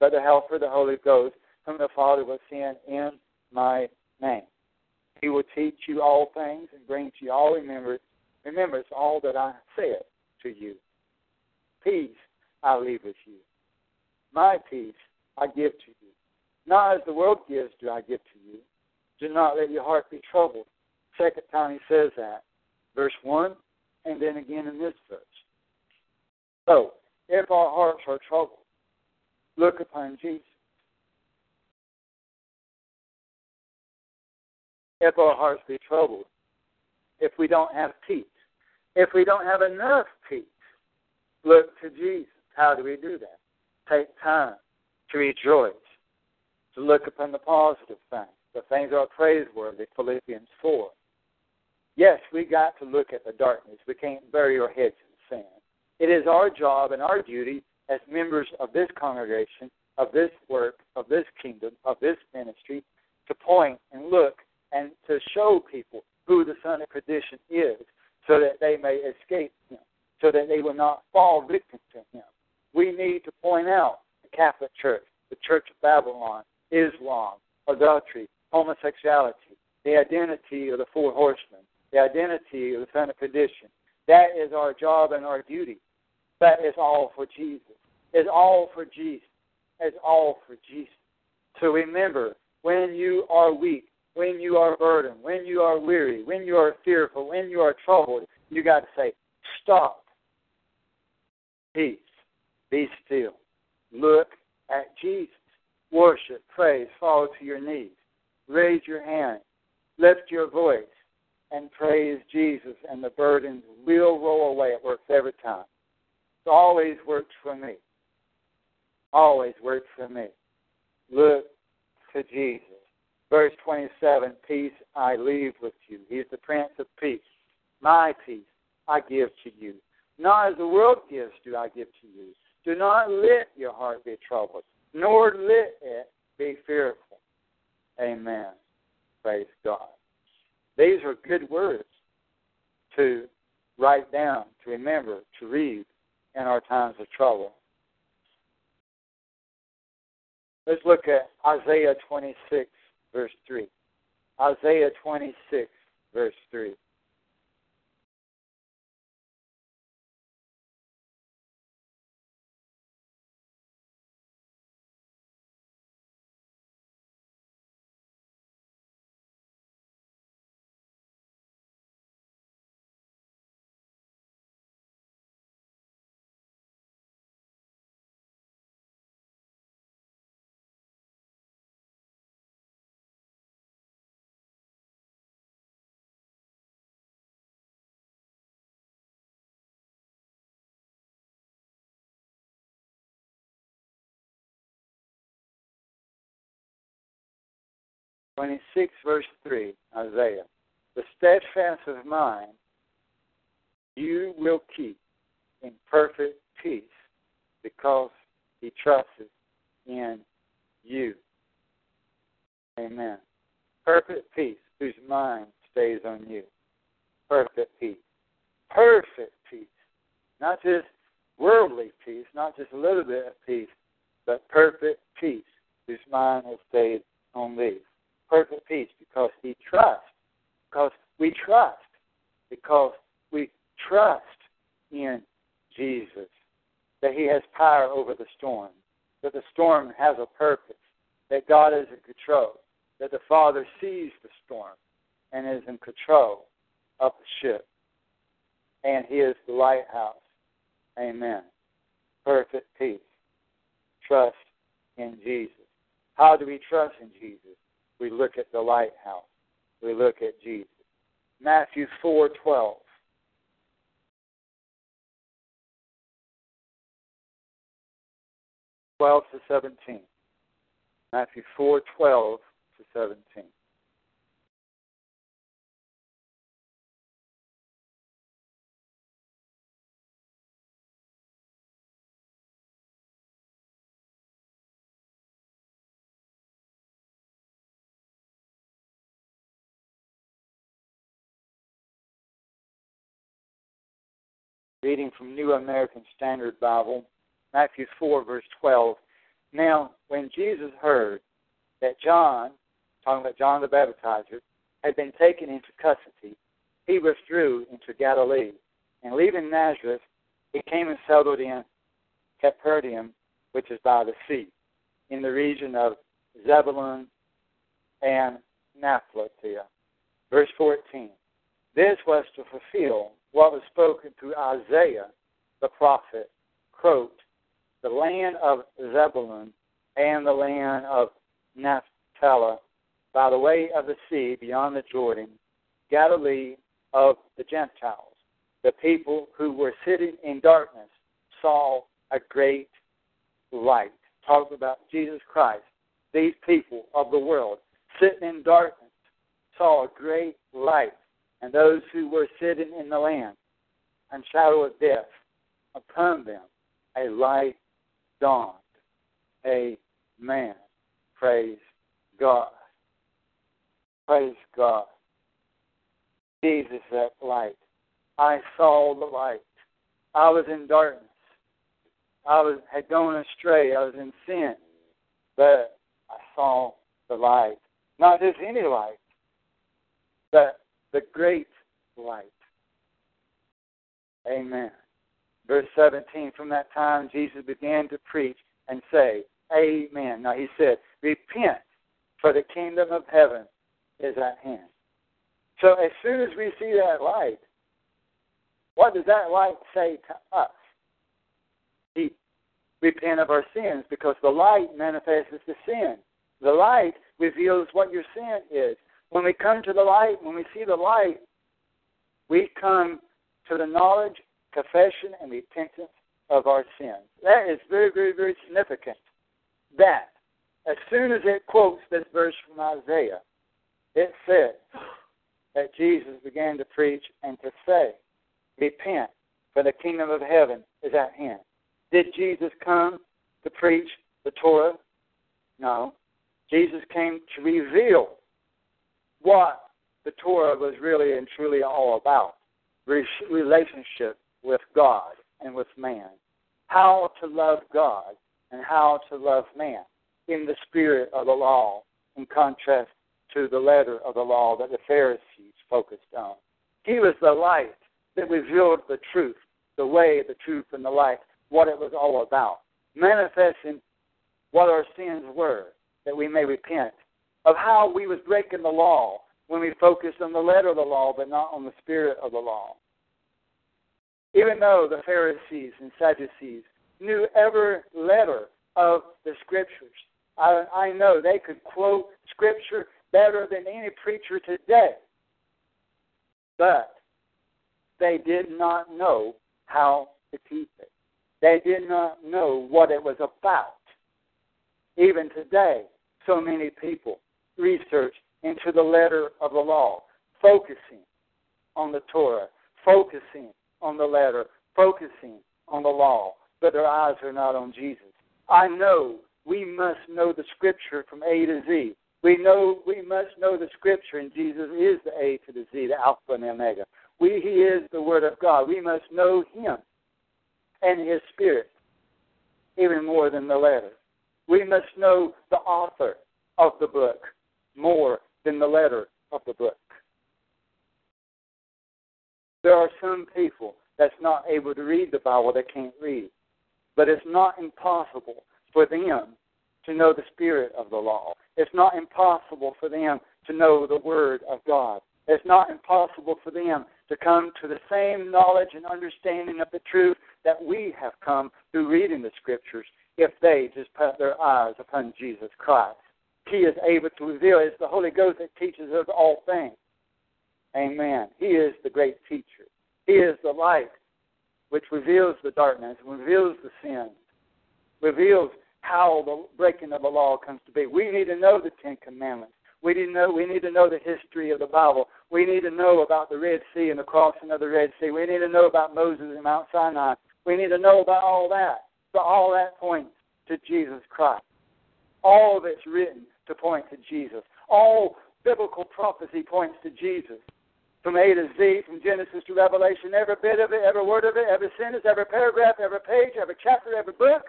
But the Helper, the Holy Ghost, whom the Father will send in my name. He will teach you all things and bring to you all remembrance, remembrance all that I said to you. Peace I leave with you. My peace I give to you. Not as the world gives do I give to you. Do not let your heart be troubled. Second time he says that. Verse 1, and then again in this verse. So, if our hearts are troubled, look upon Jesus. If our hearts be troubled, if we don't have peace, if we don't have enough peace, look to Jesus. How do we do that? Take time to rejoice, to look upon the positive things, the things that are praiseworthy, Philippians 4. Yes, we got to look at the darkness. We can't bury our heads in sin. It is our job and our duty as members of this congregation, of this work, of this kingdom, of this ministry, to point and look and to show people who the son of perdition is so that they may escape him, so that they will not fall victim to him. We need to point out the Catholic Church, the Church of Babylon, Islam, adultery, homosexuality, the identity of the four horsemen, the identity of the son of perdition. That is our job and our duty. That is all for Jesus. It's all for Jesus. It's all for Jesus. So remember, when you are weak, when you are burdened, when you are weary, when you are fearful, when you are troubled, you got to say, stop. Peace. Be still. Look at Jesus. Worship, praise, fall to your knees. Raise your hand. Lift your voice and praise Jesus, and the burdens will roll away. It works every time. It always works for me. Always works for me. Look to Jesus. Verse 27 Peace I leave with you. He is the Prince of Peace. My peace I give to you. Not as the world gives do I give to you. Do not let your heart be troubled, nor let it be fearful. Amen. Praise God. These are good words to write down, to remember, to read in our times of trouble. Let's look at Isaiah 26 verse 3. Isaiah 26, verse 3. Twenty six, verse three, Isaiah. The steadfast of mind you will keep in perfect peace because he trusts in you. Amen. Perfect peace whose mind stays on you. Perfect peace. Perfect peace. Not just worldly peace, not just a little bit of peace, but perfect peace whose mind has stayed on thee. Perfect peace because he trusts. Because we trust because we trust in Jesus that He has power over the storm, that the storm has a purpose, that God is in control, that the Father sees the storm and is in control of the ship, and He is the lighthouse. Amen. Perfect peace. Trust in Jesus. How do we trust in Jesus? We look at the lighthouse. We look at Jesus. Matthew 4:12. Twelve to seventeen. Matthew four twelve to seventeen. Reading from New American Standard Bible, Matthew 4, verse 12. Now, when Jesus heard that John, talking about John the Baptizer, had been taken into custody, he withdrew into Galilee. And leaving Nazareth, he came and settled in Capernaum, which is by the sea, in the region of Zebulun and Naphtali. Verse 14. This was to fulfill what was spoken through Isaiah the prophet, quote, the land of Zebulun and the land of Naphtali by the way of the sea beyond the Jordan, Galilee of the Gentiles. The people who were sitting in darkness saw a great light. Talking about Jesus Christ. These people of the world sitting in darkness saw a great light and those who were sitting in the land and shadow of death upon them a light dawned. Amen. Praise God. Praise God. Jesus, that light. I saw the light. I was in darkness. I was had gone astray. I was in sin. But I saw the light. Not just any light, but the great light. Amen. Verse 17 From that time, Jesus began to preach and say, Amen. Now he said, Repent, for the kingdom of heaven is at hand. So as soon as we see that light, what does that light say to us? He repent of our sins because the light manifests the sin. The light reveals what your sin is. When we come to the light, when we see the light, we come to the knowledge, confession, and repentance of our sins. That is very, very, very significant. That, as soon as it quotes this verse from Isaiah, it says that Jesus began to preach and to say, Repent, for the kingdom of heaven is at hand. Did Jesus come to preach the Torah? No. Jesus came to reveal what the Torah was really and truly all about relationship with God and with man. How to love God and how to love man in the spirit of the law, in contrast to the letter of the law that the Pharisees focused on. He was the light that revealed the truth, the way, the truth, and the light, what it was all about, manifesting what our sins were, that we may repent, of how we was breaking the law, when we focused on the letter of the law but not on the spirit of the law. Even though the Pharisees and Sadducees knew every letter of the scriptures, I, I know they could quote scripture better than any preacher today. But they did not know how to keep it. They did not know what it was about. Even today, so many people research into the letter of the law, focusing on the Torah, focusing on the letter, focusing on the law, but their eyes are not on Jesus. I know we must know the scripture from A to Z. We know we must know the scripture, and Jesus is the A to the Z, the Alpha and the Omega. We, he is the Word of God. We must know Him and His Spirit even more than the letter. We must know the author of the book more than the letter of the book. There are some people that's not able to read the Bible that can't read. But it's not impossible for them to know the spirit of the law. It's not impossible for them to know the Word of God. It's not impossible for them to come to the same knowledge and understanding of the truth that we have come through reading the Scriptures if they just put their eyes upon Jesus Christ. He is able to reveal. It's the Holy Ghost that teaches us all things. Amen. He is the great teacher. He is the light which reveals the darkness, reveals the sins, reveals how the breaking of the law comes to be. We need to know the Ten Commandments. We need to know we need to know the history of the Bible. We need to know about the Red Sea and the crossing of the Red Sea. We need to know about Moses and Mount Sinai. We need to know about all that. So all that points to Jesus Christ. All of it's written to point to Jesus. All biblical prophecy points to Jesus. From A to Z, from Genesis to Revelation, every bit of it, every word of it, every sentence, every paragraph, every page, every chapter, every book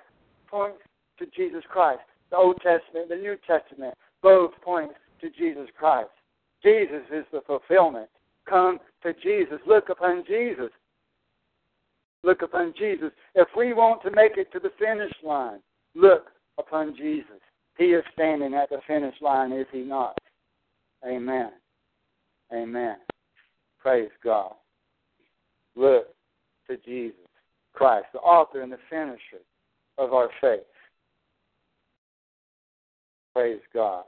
points to Jesus Christ. The Old Testament, the New Testament, both point to Jesus Christ. Jesus is the fulfillment. Come to Jesus. Look upon Jesus. Look upon Jesus. If we want to make it to the finish line, look upon Jesus. He is standing at the finish line, is he not? Amen. Amen. Praise God. Look to Jesus Christ, the author and the finisher of our faith. Praise God.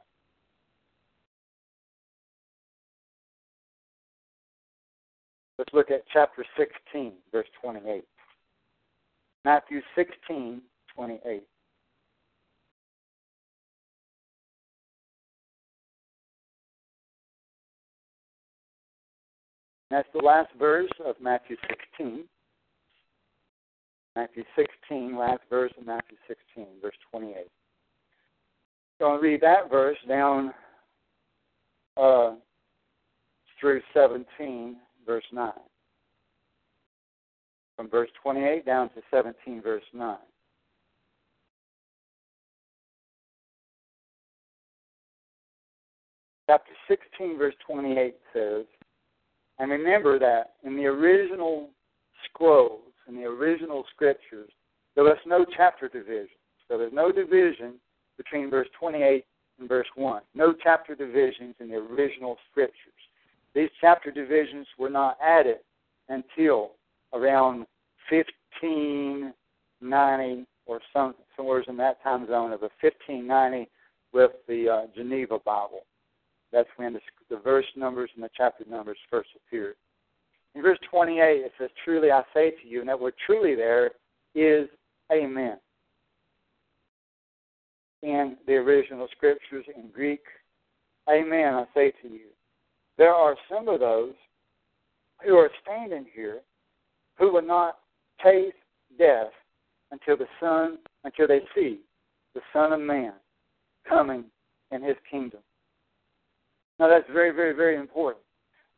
Let's look at chapter 16, verse 28. Matthew 16, 28. That's the last verse of Matthew 16. Matthew 16, last verse of Matthew 16, verse 28. So I'll read that verse down uh, through 17, verse 9. From verse 28 down to 17, verse 9. Chapter 16, verse 28 says, And remember that in the original scrolls, in the original scriptures, there was no chapter division. So there's no division between verse 28 and verse 1. No chapter divisions in the original scriptures. These chapter divisions were not added until around 1590 or some, somewhere in that time zone of a 1590 with the uh, Geneva Bible. That's when the, the verse numbers and the chapter numbers first appeared. In verse 28, it says, Truly I say to you, and that word truly there is Amen. In the original scriptures in Greek, Amen, I say to you. There are some of those who are standing here who will not taste death until the Son, until they see the Son of Man coming in his kingdom. Now that's very, very, very important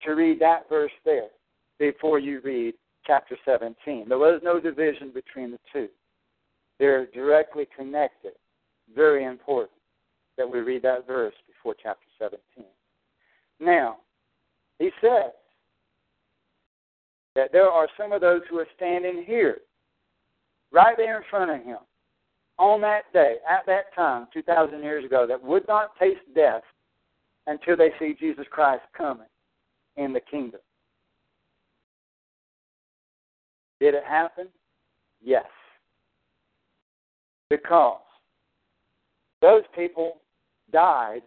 to read that verse there before you read chapter 17. There was no division between the two. They're directly connected. Very important that we read that verse before chapter 17. Now, he says that there are some of those who are standing here, right there in front of him, on that day, at that time, 2,000 years ago, that would not taste death until they see Jesus Christ coming in the kingdom. Did it happen? Yes. Because those people died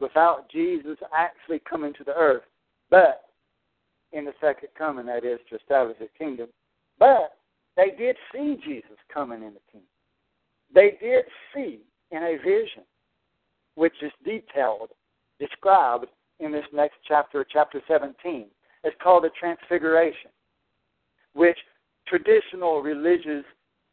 without Jesus actually coming to the earth, but in the second coming, that is, to establish his kingdom. But they did see Jesus coming in the kingdom. They did see in a vision, which is detailed, described in this next chapter, chapter 17. It's called the Transfiguration, which traditional religious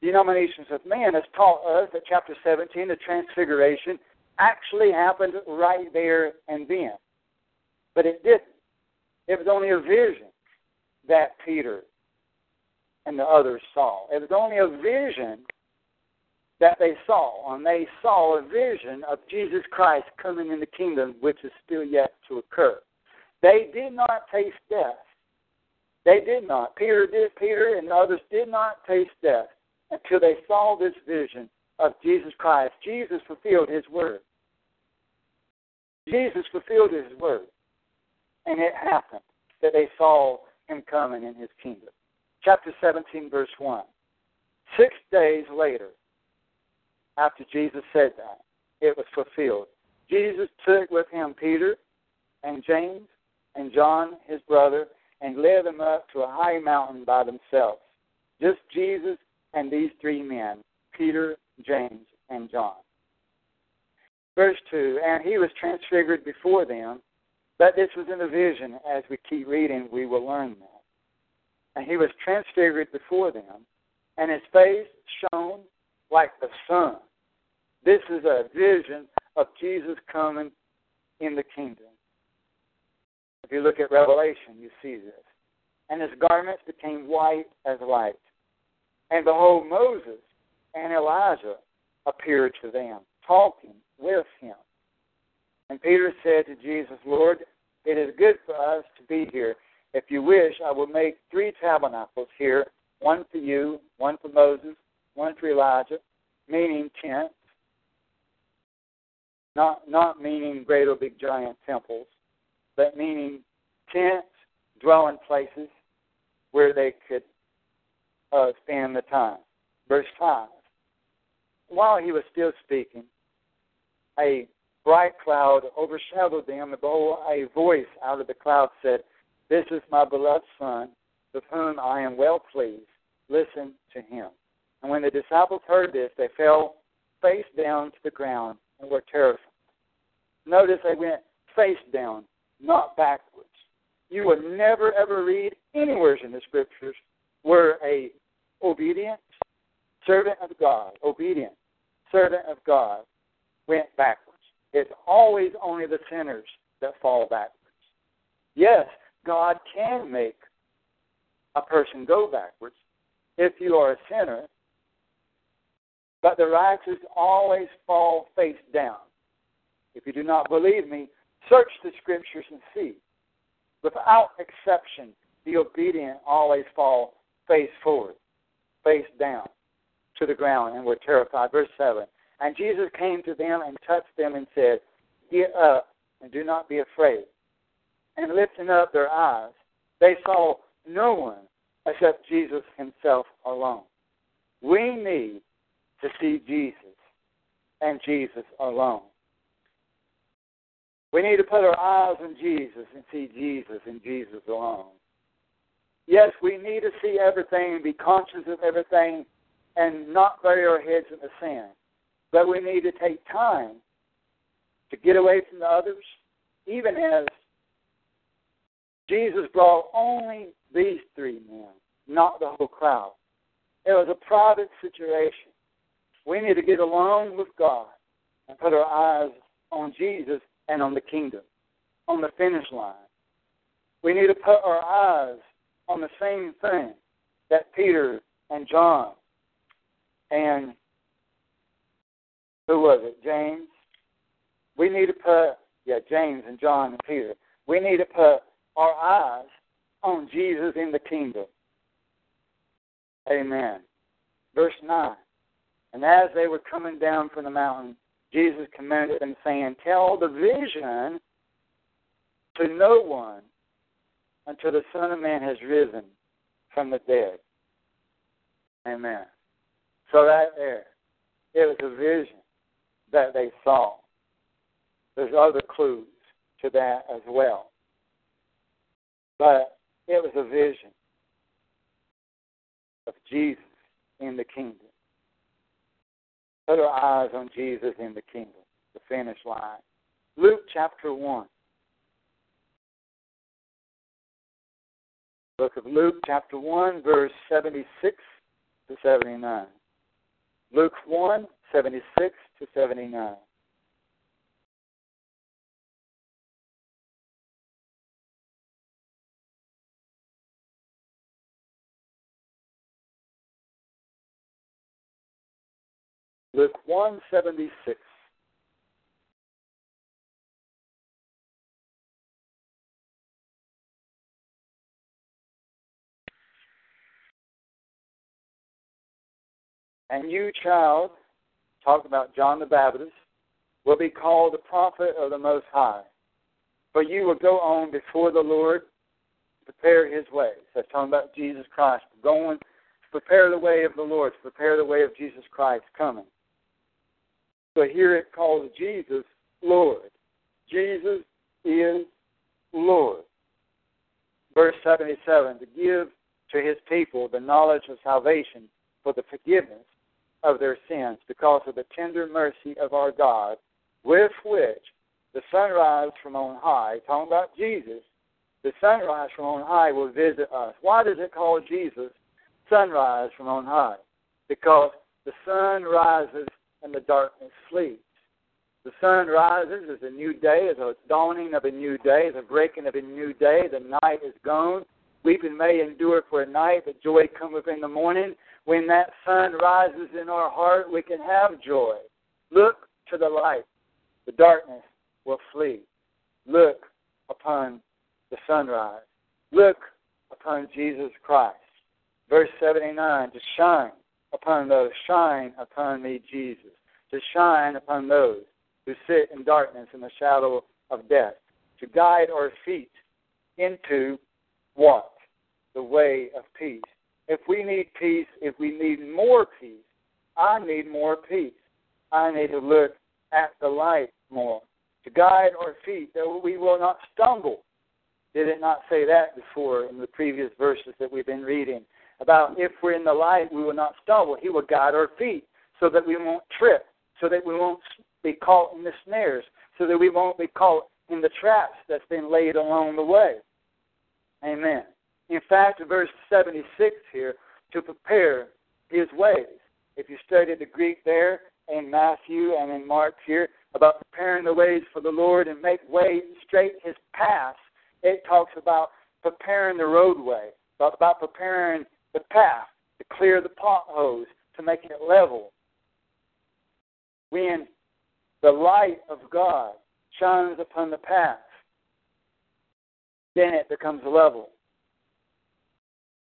denominations of man has taught us that chapter 17, the Transfiguration, actually happened right there and then. But it didn't. It was only a vision that Peter and the others saw. It was only a vision that they saw, and they saw a vision of Jesus Christ coming in the kingdom, which is still yet to occur. They did not taste death They did not. Peter did. Peter and others did not taste death until they saw this vision of Jesus Christ. Jesus fulfilled His word. Jesus fulfilled His word, and it happened that they saw Him coming in His kingdom. Chapter 17, verse 1. Six days later, after Jesus said that, it was fulfilled. Jesus took with him Peter and James and John, his brother, and led them up to a high mountain by themselves. Just Jesus and these three men, Peter, James, and John. Verse 2 And he was transfigured before them, but this was in a vision. As we keep reading, we will learn that. And he was transfigured before them, and his face shone like the sun. This is a vision of Jesus coming in the kingdom. If you look at Revelation, you see this. And his garments became white as light. And behold, Moses and Elijah appeared to them, talking with him. And Peter said to Jesus, Lord, it is good for us to be here. If you wish, I will make three tabernacles here one for you, one for Moses, one for Elijah, meaning tents. Not, not meaning great or big giant temples, but meaning tents, dwelling places where they could uh, spend the time. Verse 5. While he was still speaking, a bright cloud overshadowed them, and behold, a voice out of the cloud said, This is my beloved Son, with whom I am well pleased. Listen to him. And when the disciples heard this, they fell face down to the ground and were terrified. Notice they went face down, not backwards. You will never ever read anywhere in the scriptures where a obedient servant of God, obedient servant of God, went backwards. It's always only the sinners that fall backwards. Yes, God can make a person go backwards if you are a sinner, but the righteous always fall face down. If you do not believe me, search the scriptures and see. Without exception, the obedient always fall face forward, face down to the ground, and were terrified. Verse 7 And Jesus came to them and touched them and said, Get up and do not be afraid. And lifting up their eyes, they saw no one except Jesus himself alone. We need to see Jesus and Jesus alone. We need to put our eyes on Jesus and see Jesus and Jesus alone. Yes, we need to see everything and be conscious of everything and not bury our heads in the sand. But we need to take time to get away from the others, even as Jesus brought only these three men, not the whole crowd. It was a private situation. We need to get alone with God and put our eyes on Jesus and on the kingdom, on the finish line. We need to put our eyes on the same thing that Peter and John and who was it? James. We need to put yeah, James and John and Peter. We need to put our eyes on Jesus in the kingdom. Amen. Verse 9. And as they were coming down from the mountain, Jesus commanded them, saying, Tell the vision to no one until the Son of Man has risen from the dead. Amen. So right there, it was a vision that they saw. There's other clues to that as well. But it was a vision of Jesus in the kingdom. Put our eyes on Jesus in the kingdom, the finish line. Luke chapter 1. Book of Luke chapter 1, verse 76 to 79. Luke 1, 76 to 79. Luke 176. And you, child, talk about John the Baptist, will be called the prophet of the Most High. For you will go on before the Lord, prepare his way. That's talking about Jesus Christ going, prepare the way of the Lord, prepare the way of Jesus Christ coming. So here it calls Jesus Lord. Jesus is Lord. Verse 77 to give to his people the knowledge of salvation for the forgiveness of their sins because of the tender mercy of our God, with which the sunrise from on high, talking about Jesus, the sunrise from on high will visit us. Why does it call Jesus sunrise from on high? Because the sun rises and the darkness sleeps. The sun rises as a new day, as a dawning of a new day, as a breaking of a new day. The night is gone. Weeping may endure for a night, but joy cometh in the morning. When that sun rises in our heart, we can have joy. Look to the light. The darkness will flee. Look upon the sunrise. Look upon Jesus Christ. Verse 79 to shine upon those, shine upon me, Jesus. To shine upon those who sit in darkness in the shadow of death, to guide our feet into what? The way of peace. If we need peace, if we need more peace, I need more peace. I need to look at the light more, to guide our feet that we will not stumble. Did it not say that before in the previous verses that we've been reading? About if we're in the light, we will not stumble. He will guide our feet so that we won't trip, so that we won't be caught in the snares, so that we won't be caught in the traps that's been laid along the way. Amen. In fact, verse 76 here, to prepare his ways. If you study the Greek there in Matthew and in Mark here about preparing the ways for the Lord and make way straight his path, it talks about preparing the roadway, about preparing the path to clear the potholes, to make it level. When the light of God shines upon the path, then it becomes level.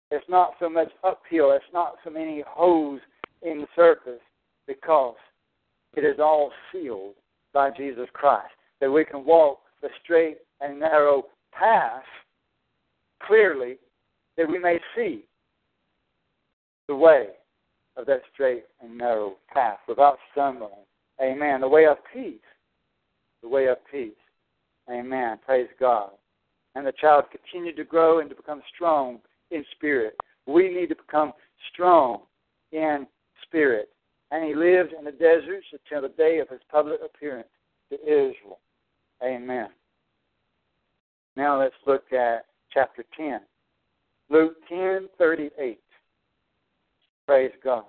It's not so much uphill, it's not so many holes in the surface because it is all sealed by Jesus Christ. That we can walk the straight and narrow path clearly, that we may see the way of that straight and narrow path without stumbling. Amen. The way of peace. The way of peace. Amen. Praise God. And the child continued to grow and to become strong in spirit. We need to become strong in spirit. And he lived in the deserts until the day of his public appearance to Israel. Amen. Now let's look at chapter 10. Luke 10 38. Praise God.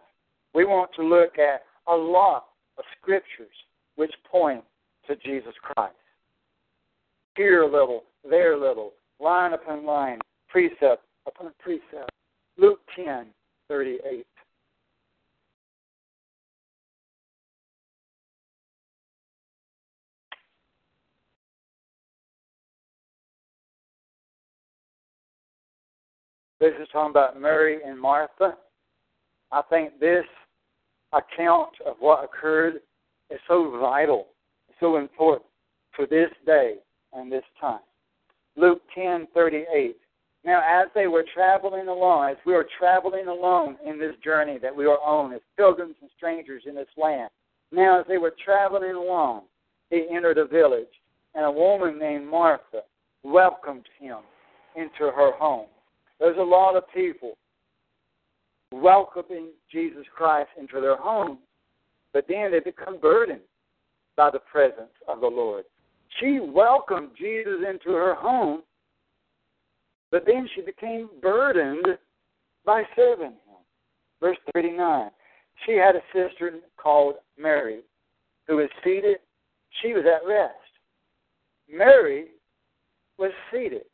We want to look at a lot of scriptures which point to Jesus Christ. Here a little, there a little, line upon line, precept upon precept. Luke 10 38. This is talking about Mary and Martha. I think this account of what occurred is so vital, so important for this day and this time. Luke 10:38. Now, as they were traveling along, as we are traveling along in this journey that we are on as pilgrims and strangers in this land, now as they were traveling along, he entered a village, and a woman named Martha welcomed him into her home. There's a lot of people welcoming Jesus Christ into their home, but then they become burdened by the presence of the Lord. She welcomed Jesus into her home, but then she became burdened by serving him. Verse 39 She had a sister called Mary who was seated, she was at rest. Mary was seated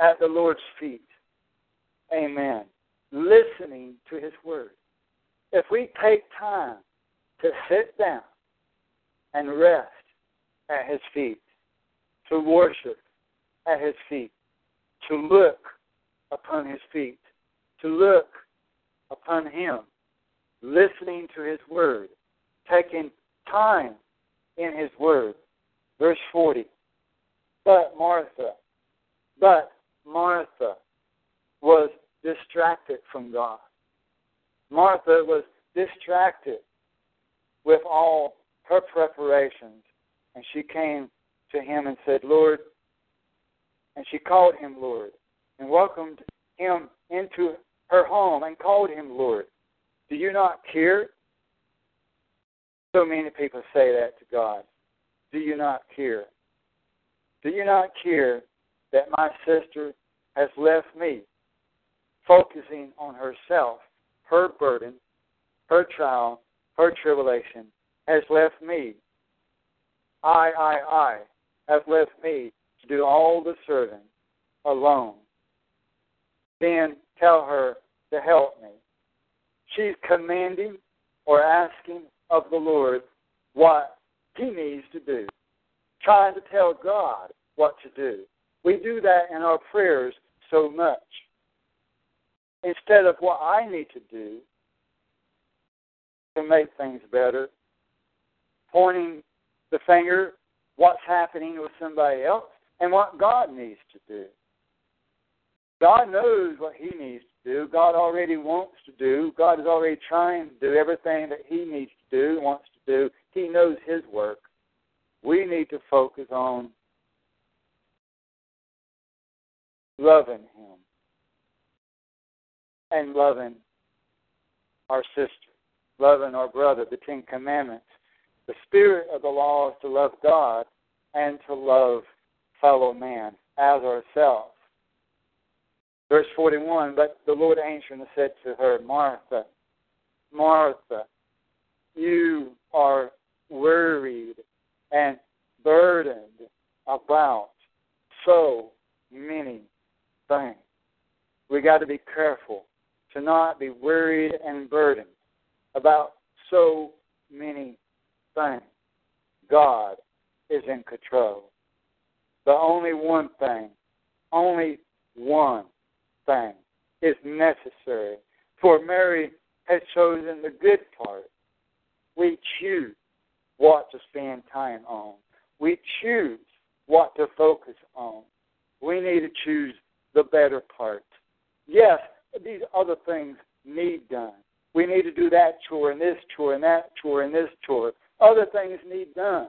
at the Lord's feet. Amen listening to His Word. If we take time to sit down and rest at His feet, to worship at His feet, to look upon His feet, to look upon Him, listening to His Word, taking time in His Word. Verse 40. But Martha, but Martha was distracted from God. Martha was distracted with all her preparations, and she came to him and said, Lord, and she called him Lord, and welcomed him into her home and called him Lord. Do you not care? So many people say that to God. Do you not care? Do you not care that my sister has left me focusing on herself, her burden, her trial, her tribulation, has left me. I, I, I have left me to do all the serving alone. Then tell her to help me. She's commanding or asking of the Lord what he needs to do, trying to tell God what to do. We do that in our prayers so much. Instead of what I need to do to make things better, pointing the finger what's happening with somebody else and what God needs to do. God knows what He needs to do. God already wants to do. God is already trying to do everything that He needs to do, wants to do. He knows His work. We need to focus on loving Him and loving our sister, loving our brother, the Ten Commandments. The spirit of the law is to love God and to love fellow man as ourselves. Verse 41 But the Lord answered and said to her, Martha, Martha, you are worried and burdened about so many things. We got to be careful to not be worried and burdened about so many things. God is in control. The only one thing, only one thing is necessary. For Mary has chosen the good part. We choose what to spend time on. We choose what to focus on. We need to choose the better part. Yes, these other things need done. We need to do that chore and this chore and that chore and this chore. Other things need done.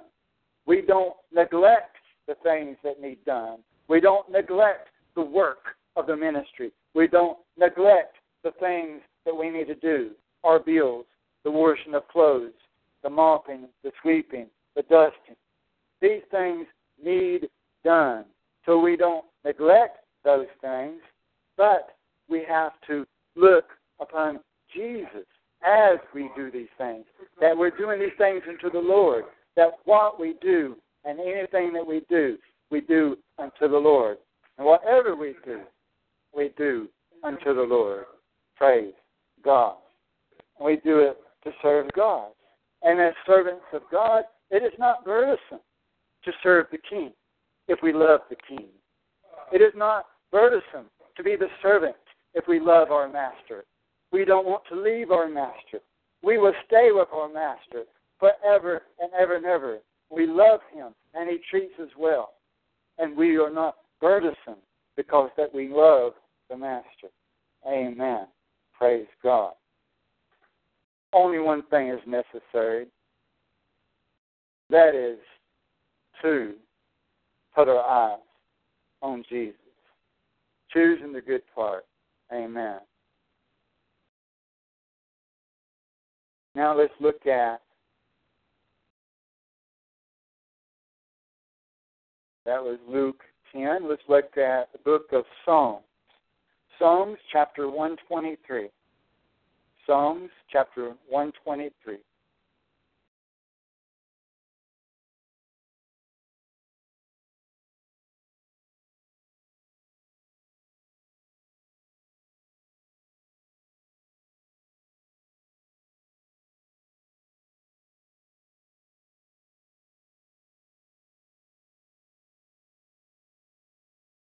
We don't neglect the things that need done. We don't neglect the work of the ministry. We don't neglect the things that we need to do our bills, the washing of clothes, the mopping, the sweeping, the dusting. These things need done. So we don't neglect those things, but we have to look upon Jesus as we do these things. That we're doing these things unto the Lord. That what we do and anything that we do, we do unto the Lord. And whatever we do, we do unto the Lord. Praise God. We do it to serve God. And as servants of God, it is not burdensome to serve the King if we love the King. It is not burdensome to be the servant if we love our master. We don't want to leave our master. We will stay with our master forever and ever and ever. We love him and he treats us well. And we are not burdensome because that we love the master. Amen. Praise God. Only one thing is necessary. That is to put our eyes on Jesus. Choosing the good part. Amen. Now let's look at that was Luke 10. Let's look at the book of Psalms. Psalms chapter 123. Psalms chapter 123.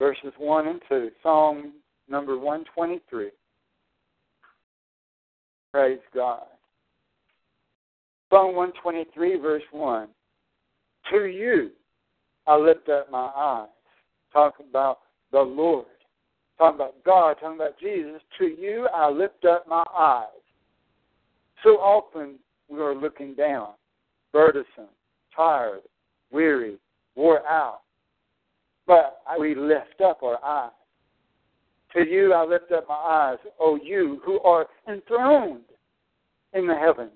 Verses 1 and 2, Psalm number 123. Praise God. Psalm 123, verse 1. To you I lift up my eyes. Talking about the Lord. Talking about God, talking about Jesus. To you I lift up my eyes. So often we are looking down, burdensome, tired, weary, wore out. But we lift up our eyes. To you I lift up my eyes, O you who are enthroned in the heavens.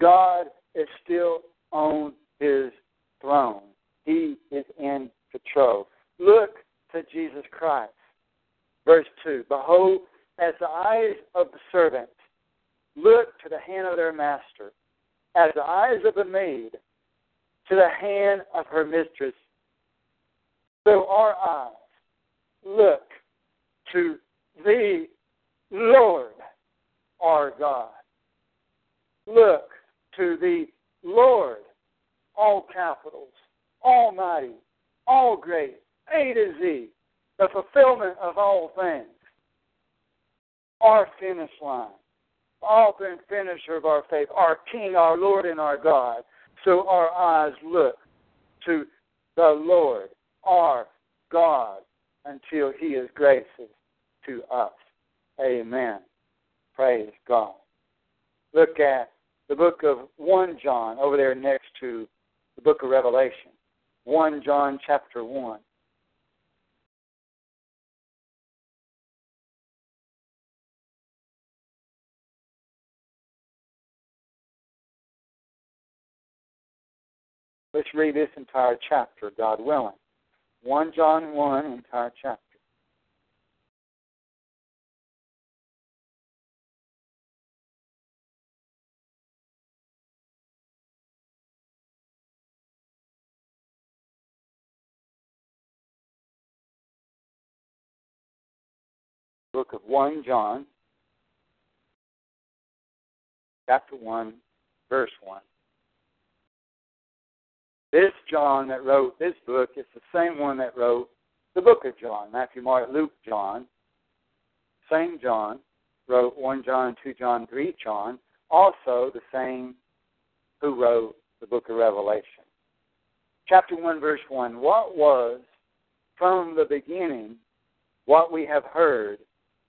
God is still on his throne. He is in control. Look to Jesus Christ. Verse 2 Behold, as the eyes of the servant look to the hand of their master, as the eyes of the maid to the hand of her mistress, so our eyes look to the Lord our God. Look to the Lord, all capitals, almighty, all great, A to Z, the fulfillment of all things, our finish line, author and finisher of our faith, our King, our Lord, and our God. So our eyes look to the Lord, our God, until He is gracious to us. Amen. Praise God. Look at the book of 1 John over there next to the book of Revelation. 1 John chapter 1. Let's read this entire chapter, God willing. 1 John 1, entire chapter. book of 1 John, chapter 1, verse 1. This John that wrote this book is the same one that wrote the book of John Matthew, Mark, Luke, John. Same John wrote 1 John, 2 John, 3 John. Also the same who wrote the book of Revelation. Chapter 1, verse 1. What was from the beginning what we have heard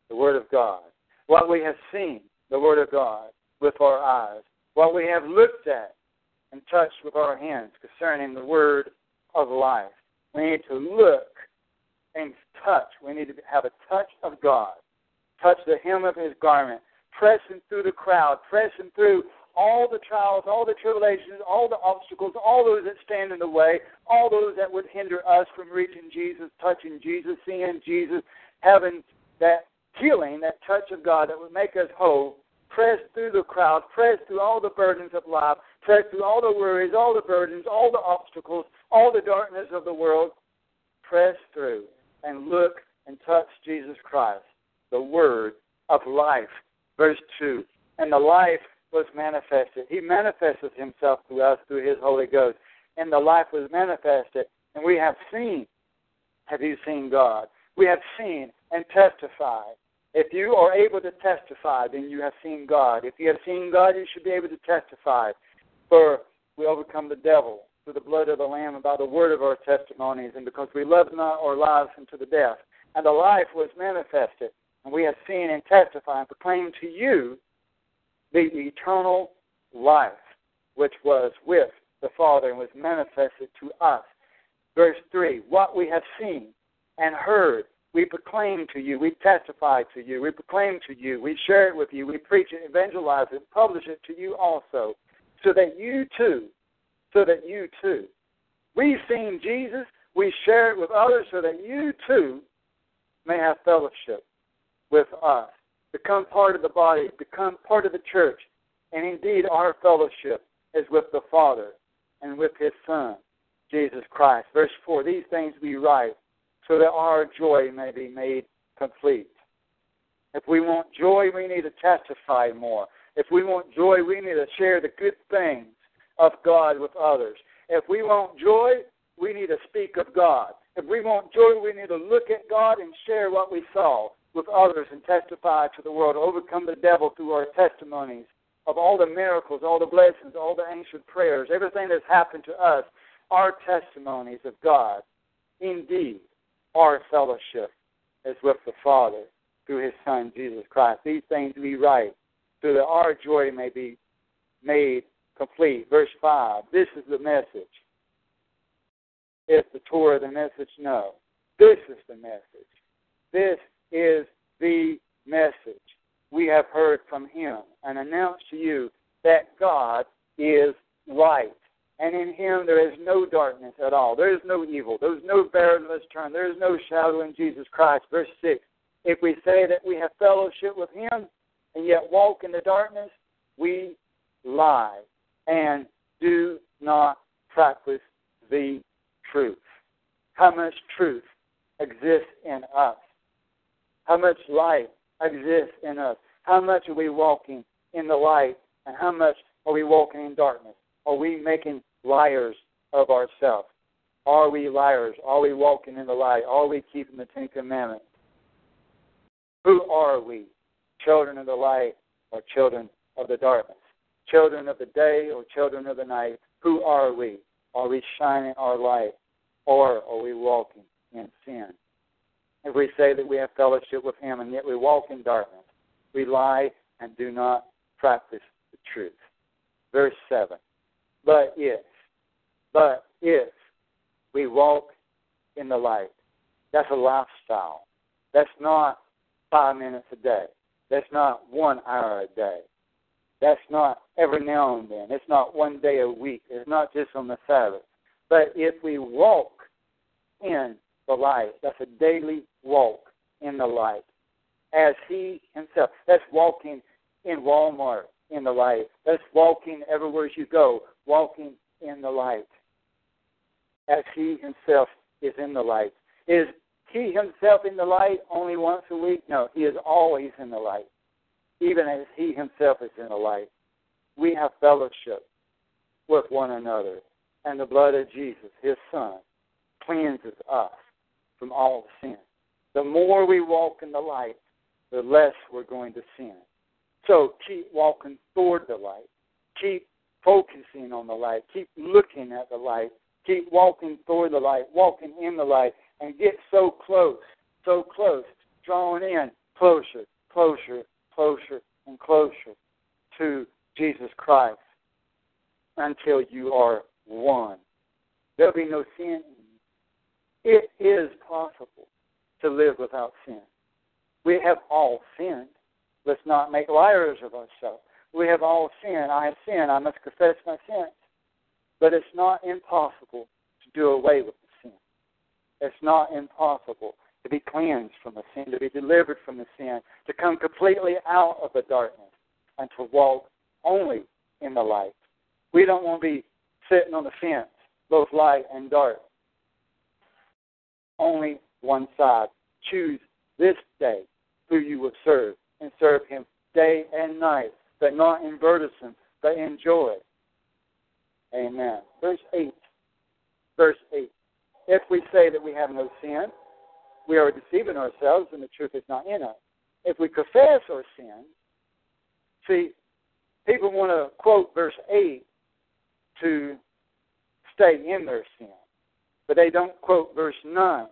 the Word of God, what we have seen, the Word of God, with our eyes, what we have looked at and touch with our hands concerning the Word of life. We need to look and touch. We need to have a touch of God. Touch the hem of His garment. Pressing through the crowd, pressing through all the trials, all the tribulations, all the obstacles, all those that stand in the way, all those that would hinder us from reaching Jesus, touching Jesus, seeing Jesus, having that healing, that touch of God that would make us whole, press through the crowd, press through all the burdens of life, press through all the worries, all the burdens, all the obstacles, all the darkness of the world, press through and look and touch Jesus Christ, the Word of life. Verse 2 And the life was manifested. He manifested Himself to us through His Holy Ghost. And the life was manifested. And we have seen. Have you seen God? We have seen and testified if you are able to testify, then you have seen God. If you have seen God, you should be able to testify. For we overcome the devil through the blood of the Lamb and by the word of our testimonies, and because we love not our lives unto the death. And the life was manifested, and we have seen and testified and proclaimed to you the eternal life, which was with the Father and was manifested to us. Verse 3 What we have seen and heard we proclaim to you, we testify to you, we proclaim to you, we share it with you, we preach it, evangelize it, publish it to you also, so that you too, so that you too. We've seen Jesus, we share it with others so that you too may have fellowship with us. Become part of the body, become part of the church. And indeed, our fellowship is with the Father and with His Son, Jesus Christ. Verse 4 These things we write so that our joy may be made complete. If we want joy, we need to testify more. If we want joy, we need to share the good things of God with others. If we want joy, we need to speak of God. If we want joy, we need to look at God and share what we saw with others and testify to the world, overcome the devil through our testimonies of all the miracles, all the blessings, all the answered prayers, everything that's happened to us, our testimonies of God, indeed, our fellowship is with the Father through His Son, Jesus Christ. These things we write so that our joy may be made complete. Verse 5 This is the message. If the Torah the message? No. This is the message. This is the message we have heard from him and announced to you that God is light. And in him there is no darkness at all. There is no evil. There is no barrenness turn. There is no shadow in Jesus Christ. Verse 6. If we say that we have fellowship with him and yet walk in the darkness, we lie and do not practice the truth. How much truth exists in us? How much light exists in us? How much are we walking in the light, and how much are we walking in darkness? Are we making liars of ourselves? Are we liars? Are we walking in the light? Are we keeping the Ten Commandments? Who are we? Children of the light or children of the darkness? Children of the day or children of the night? Who are we? Are we shining our light or are we walking in sin? If we say that we have fellowship with Him and yet we walk in darkness, we lie and do not practice the truth. Verse 7. But if, but if we walk in the light, that's a lifestyle. That's not five minutes a day. That's not one hour a day. That's not every now and then. It's not one day a week. It's not just on the Sabbath. But if we walk in the light, that's a daily walk in the light. As He Himself. That's walking in Walmart in the light. That's walking everywhere you go, walking in the light. As He Himself is in the light. Is He Himself in the light only once a week? No, He is always in the light, even as He Himself is in the light. We have fellowship with one another, and the blood of Jesus, His Son, cleanses us from all sin. The more we walk in the light, the less we're going to sin. So keep walking toward the light. Keep focusing on the light. Keep looking at the light. Keep walking toward the light, walking in the light, and get so close, so close, drawing in closer, closer, closer, and closer to Jesus Christ until you are one. There'll be no sin It is possible to live without sin. We have all sinned. Let's not make liars of ourselves. We have all sinned. I have sinned. I must confess my sins. But it's not impossible to do away with. It's not impossible to be cleansed from a sin, to be delivered from the sin, to come completely out of the darkness, and to walk only in the light. We don't want to be sitting on the fence, both light and dark. Only one side. Choose this day who you will serve and serve him day and night, but not in burdensome, but in joy. Amen. Verse 8. Verse 8. If we say that we have no sin, we are deceiving ourselves and the truth is not in us. If we confess our sin, see, people want to quote verse 8 to stay in their sin, but they don't quote verse 9.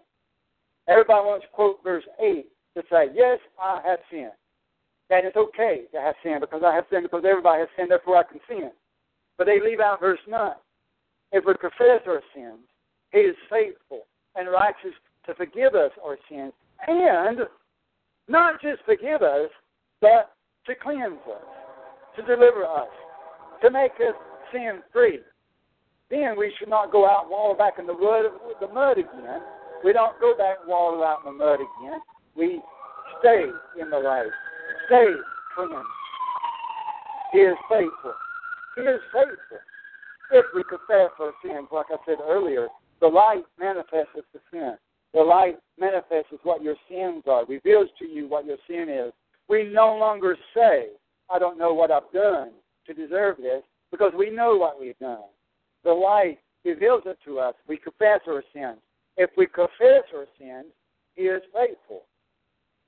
Everybody wants to quote verse 8 to say, Yes, I have sinned. That it's okay to have sin because I have sinned because everybody has sinned, therefore I can sin. But they leave out verse 9. If we confess our sins, He is faithful and righteous to forgive us our sins and not just forgive us, but to cleanse us, to deliver us, to make us sin free. Then we should not go out and wallow back in the the mud again. We don't go back and wallow out in the mud again. We stay in the light. Stay clean. He is faithful. He is faithful. If we confess our sins, like I said earlier, the light manifests the sin. The light manifests what your sins are, reveals to you what your sin is. We no longer say, I don't know what I've done to deserve this, because we know what we've done. The light reveals it to us. We confess our sins. If we confess our sins, He is faithful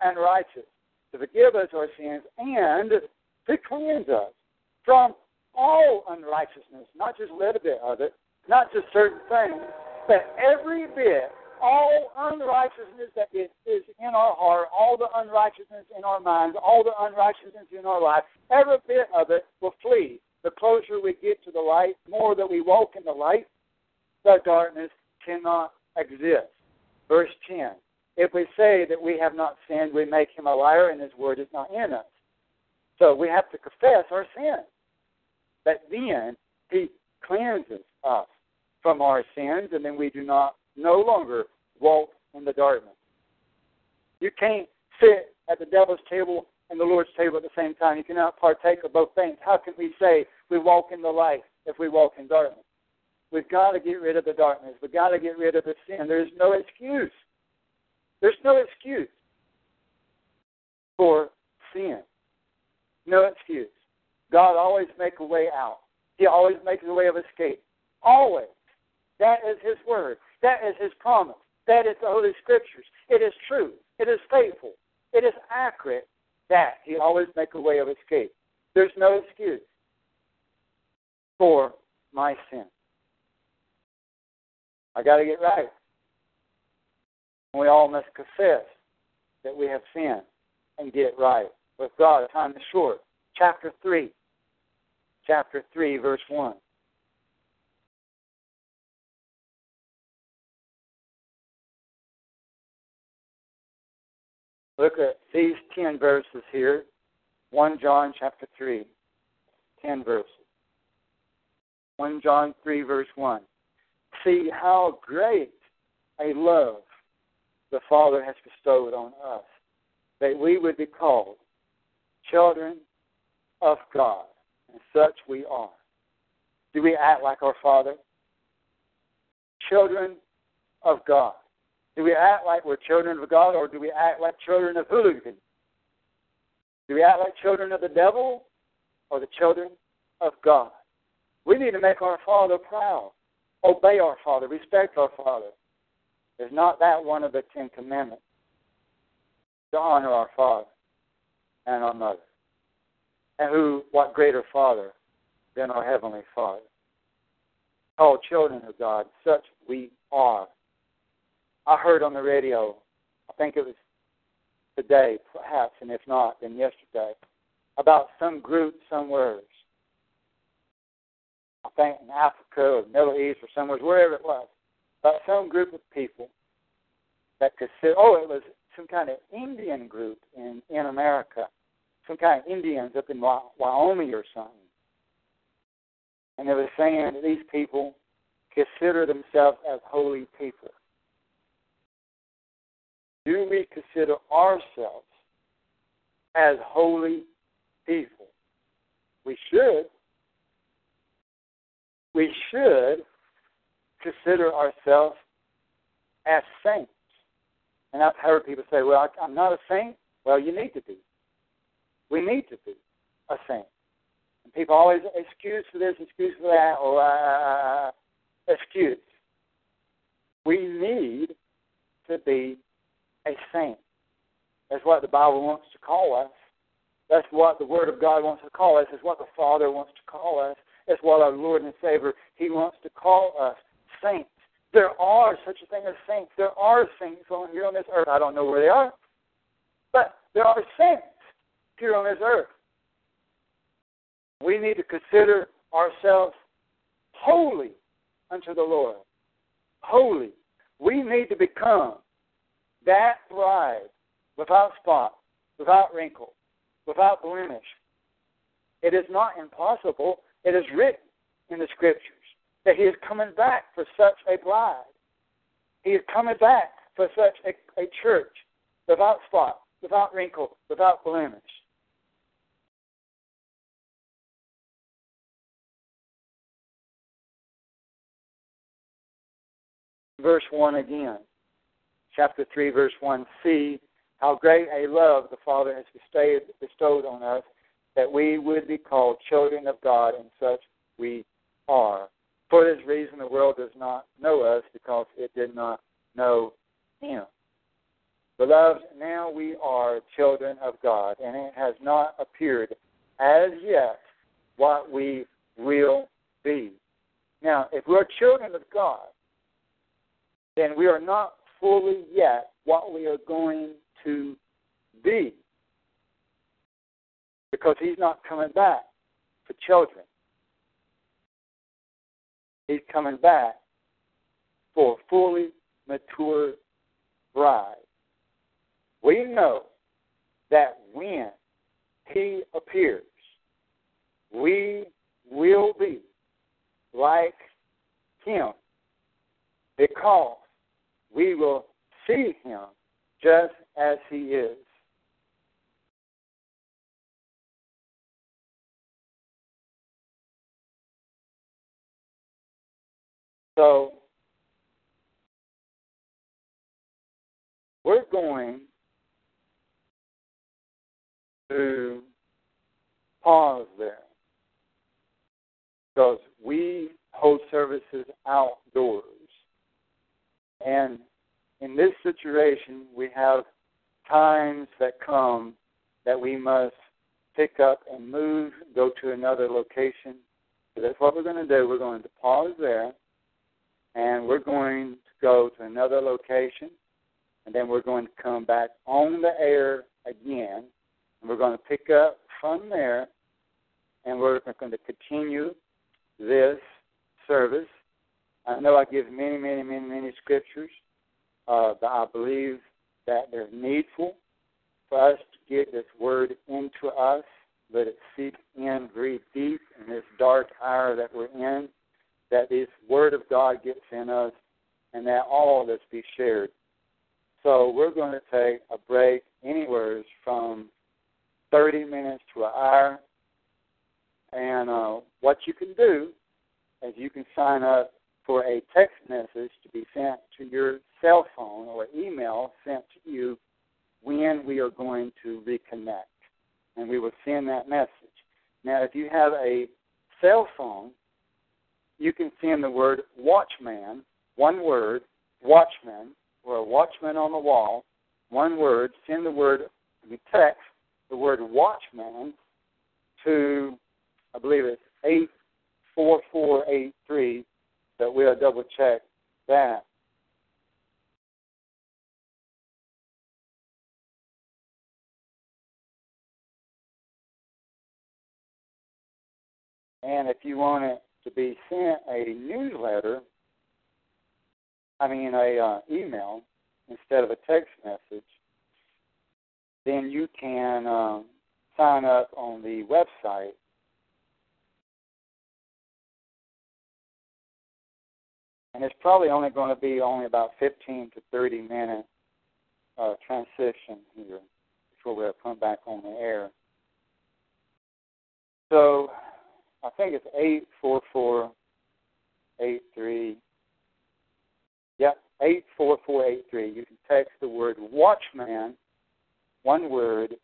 and righteous to forgive us our sins and to cleanse us from all unrighteousness, not just a little bit of it, not just certain things, but every bit, all unrighteousness that is, is in our heart, all the unrighteousness in our minds, all the unrighteousness in our life, every bit of it will flee. The closer we get to the light, more that we walk in the light, the darkness cannot exist. Verse 10 If we say that we have not sinned, we make him a liar, and his word is not in us. So we have to confess our sin. But then he cleanses us from our sins, and then we do not no longer walk in the darkness. You can't sit at the devil's table and the Lord's table at the same time. You cannot partake of both things. How can we say we walk in the light if we walk in darkness? We've got to get rid of the darkness. We've got to get rid of the sin. There's no excuse. There's no excuse for sin. No excuse. God always makes a way out. He always makes a way of escape. Always. That is His word. That is His promise. That is the Holy Scriptures. It is true. It is faithful. It is accurate that He always make a way of escape. There's no excuse for my sin. I got to get right. We all must confess that we have sinned and get right with God. Time is short. Chapter 3. Chapter 3, verse 1. Look at these 10 verses here. 1 John chapter 3. 10 verses. 1 John 3, verse 1. See how great a love the Father has bestowed on us, that we would be called children of God, and such we are. Do we act like our Father? Children of God. Do we act like we're children of God, or do we act like children of hooligans? Do we act like children of the devil, or the children of God? We need to make our Father proud, obey our Father, respect our Father. Is not that one of the Ten Commandments? To honor our Father and our Mother. And who, what greater Father than our Heavenly Father? Called children of God, such we are. I heard on the radio, I think it was today, perhaps, and if not, then yesterday, about some group somewhere. I think in Africa or Middle East or somewhere, wherever it was, about some group of people that could sit. Oh, it was some kind of Indian group in in America, some kind of Indians up in Wyoming or something, and they were saying that these people consider themselves as holy people. Do we consider ourselves as holy people? We should. We should consider ourselves as saints. And I've heard people say, well, I'm not a saint. Well, you need to be. We need to be a saint. And people always excuse for this, excuse for that, or uh, excuse. We need to be a saint. That's what the Bible wants to call us. That's what the Word of God wants to call us. It's what the Father wants to call us. It's what our Lord and Savior, He wants to call us saints. There are such a thing as saints. There are saints on here on this earth. I don't know where they are, but there are saints here on this earth. We need to consider ourselves holy unto the Lord. Holy. We need to become that bride without spot, without wrinkle, without blemish. It is not impossible. It is written in the Scriptures that he is coming back for such a bride. He is coming back for such a, a church without spot, without wrinkle, without blemish. Verse 1 again, chapter 3, verse 1 See how great a love the Father has bestowed, bestowed on us that we would be called children of God, and such we are. For this reason, the world does not know us because it did not know Him. Beloved, now we are children of God, and it has not appeared as yet what we will be. Now, if we're children of God, then we are not fully yet what we are going to be because He's not coming back for children. He's coming back for a fully mature bride. We know that when He appears, we will be like Him because we will see Him just as He is. So we're going to pause there because we hold services outdoors. And in this situation, we have times that come that we must pick up and move, go to another location. So that's what we're going to do. We're going to pause there and we're going to go to another location, and then we're going to come back on the air again, and we're going to pick up from there, and we're going to continue this service. I know I give many, many, many, many scriptures, uh, but I believe that they're needful for us to get this word into us. Let it seep in very deep in this dark hour that we're in that this Word of God gets in us and that all of this be shared. So we're going to take a break anywhere from 30 minutes to an hour. And uh, what you can do is you can sign up for a text message to be sent to your cell phone or email sent to you when we are going to reconnect. And we will send that message. Now, if you have a cell phone, you can send the word watchman, one word, watchman, or a watchman on the wall, one word, send the word, you text the word watchman to, I believe it's 84483, but we'll double check that. And if you want it to be sent a newsletter, I mean a uh, email instead of a text message, then you can um, sign up on the website. And it's probably only going to be only about 15 to 30 minute uh, transition here before we come back on the air. So I think it's eight four four eight three. Yep, eight four four eight three. You can text the word watchman, one word,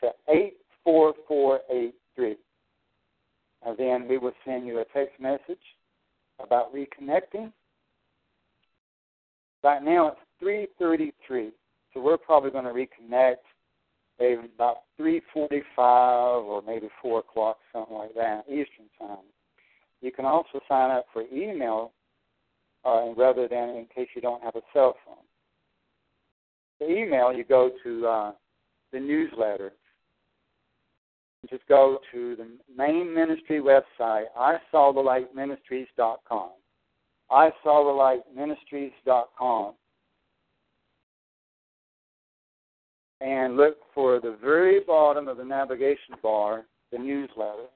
to eight four four eight three. And then we will send you a text message about reconnecting. Right now it's three thirty three, so we're probably going to reconnect maybe about 3.45 or maybe 4 o'clock, something like that, Eastern Time. You can also sign up for email uh, rather than in case you don't have a cell phone. The email, you go to uh, the newsletter. Just go to the main ministry website, isawthelightministries.com. isawthelightministries.com. and look for the very bottom of the navigation bar, the newsletter.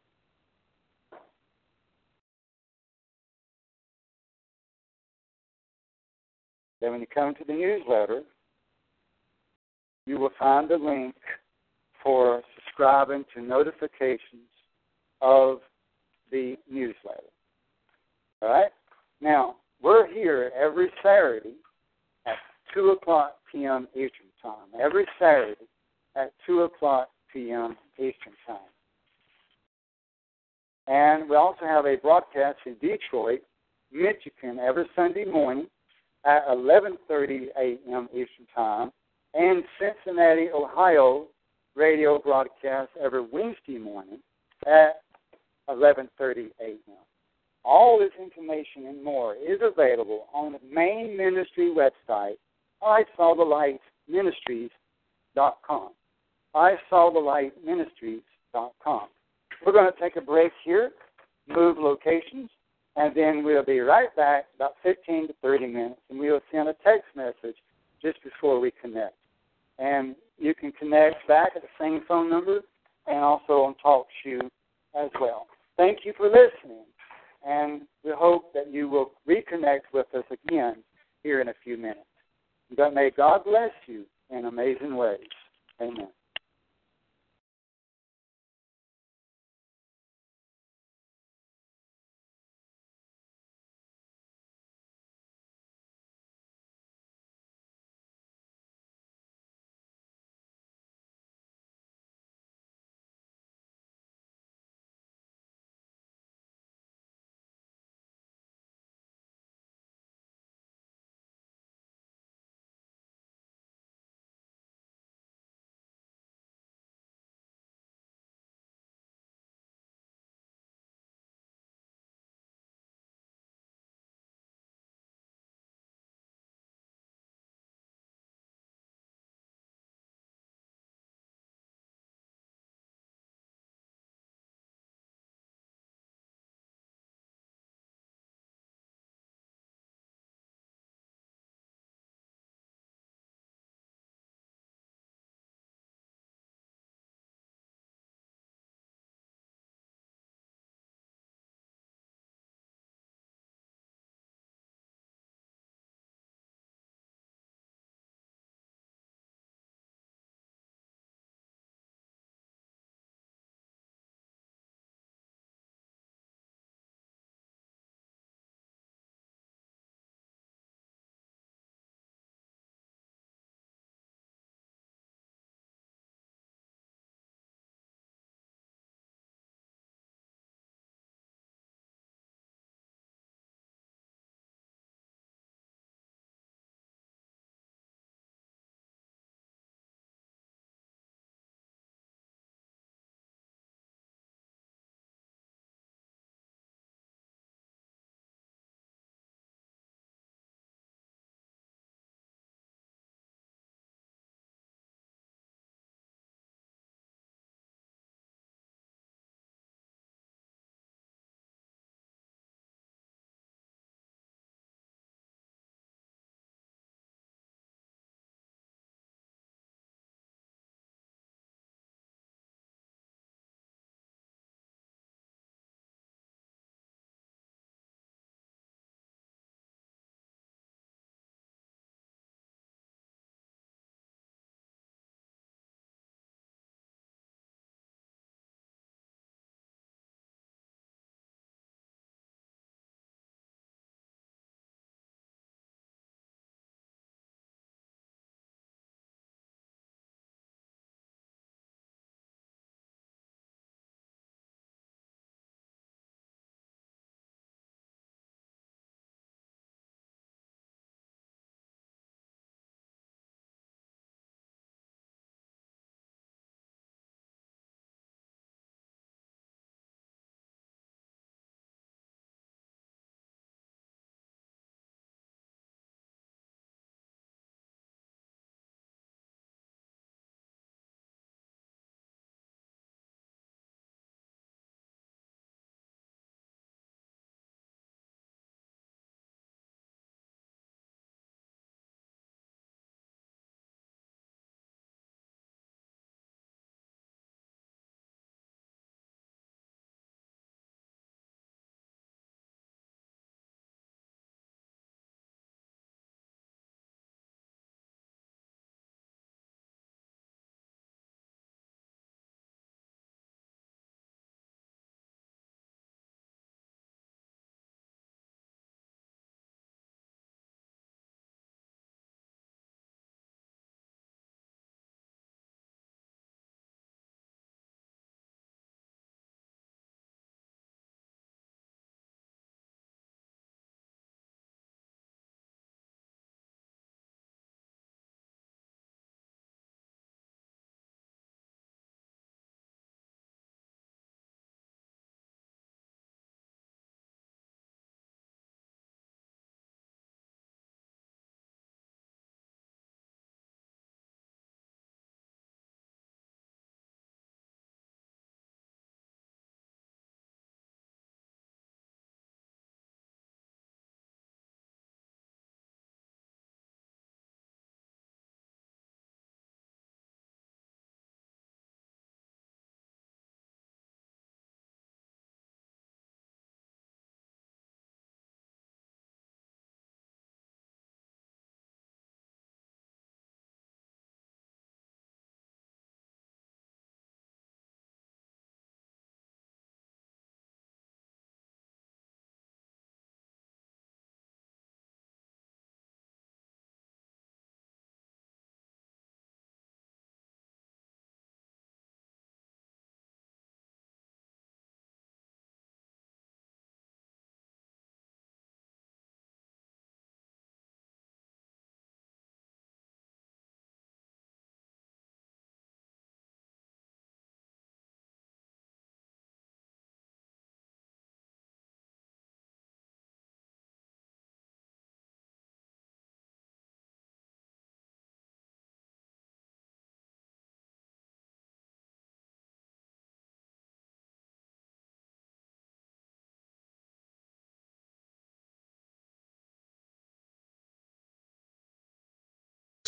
Then when you come to the newsletter, you will find the link for subscribing to notifications of the newsletter. All right? Now, we're here every Saturday at 2 o'clock p.m. Eastern time, every Saturday at 2 o'clock p.m. Eastern Time. And we also have a broadcast in Detroit, Michigan, every Sunday morning at 11:30 a.m. Eastern Time, and Cincinnati, Ohio, radio broadcast every Wednesday morning at 11:30 a.m. All this information and more is available on the main ministry website, I saw the light ministries.com. I saw the light ministries.com. We're going to take a break here, move locations, and then we'll be right back about 15 to 30 minutes, and we'll send a text message just before we connect. And you can connect back at the same phone number and also on TalkShoe as well. Thank you for listening, and we hope that you will reconnect with us again here in a few minutes. But may God bless you in amazing ways. Amen.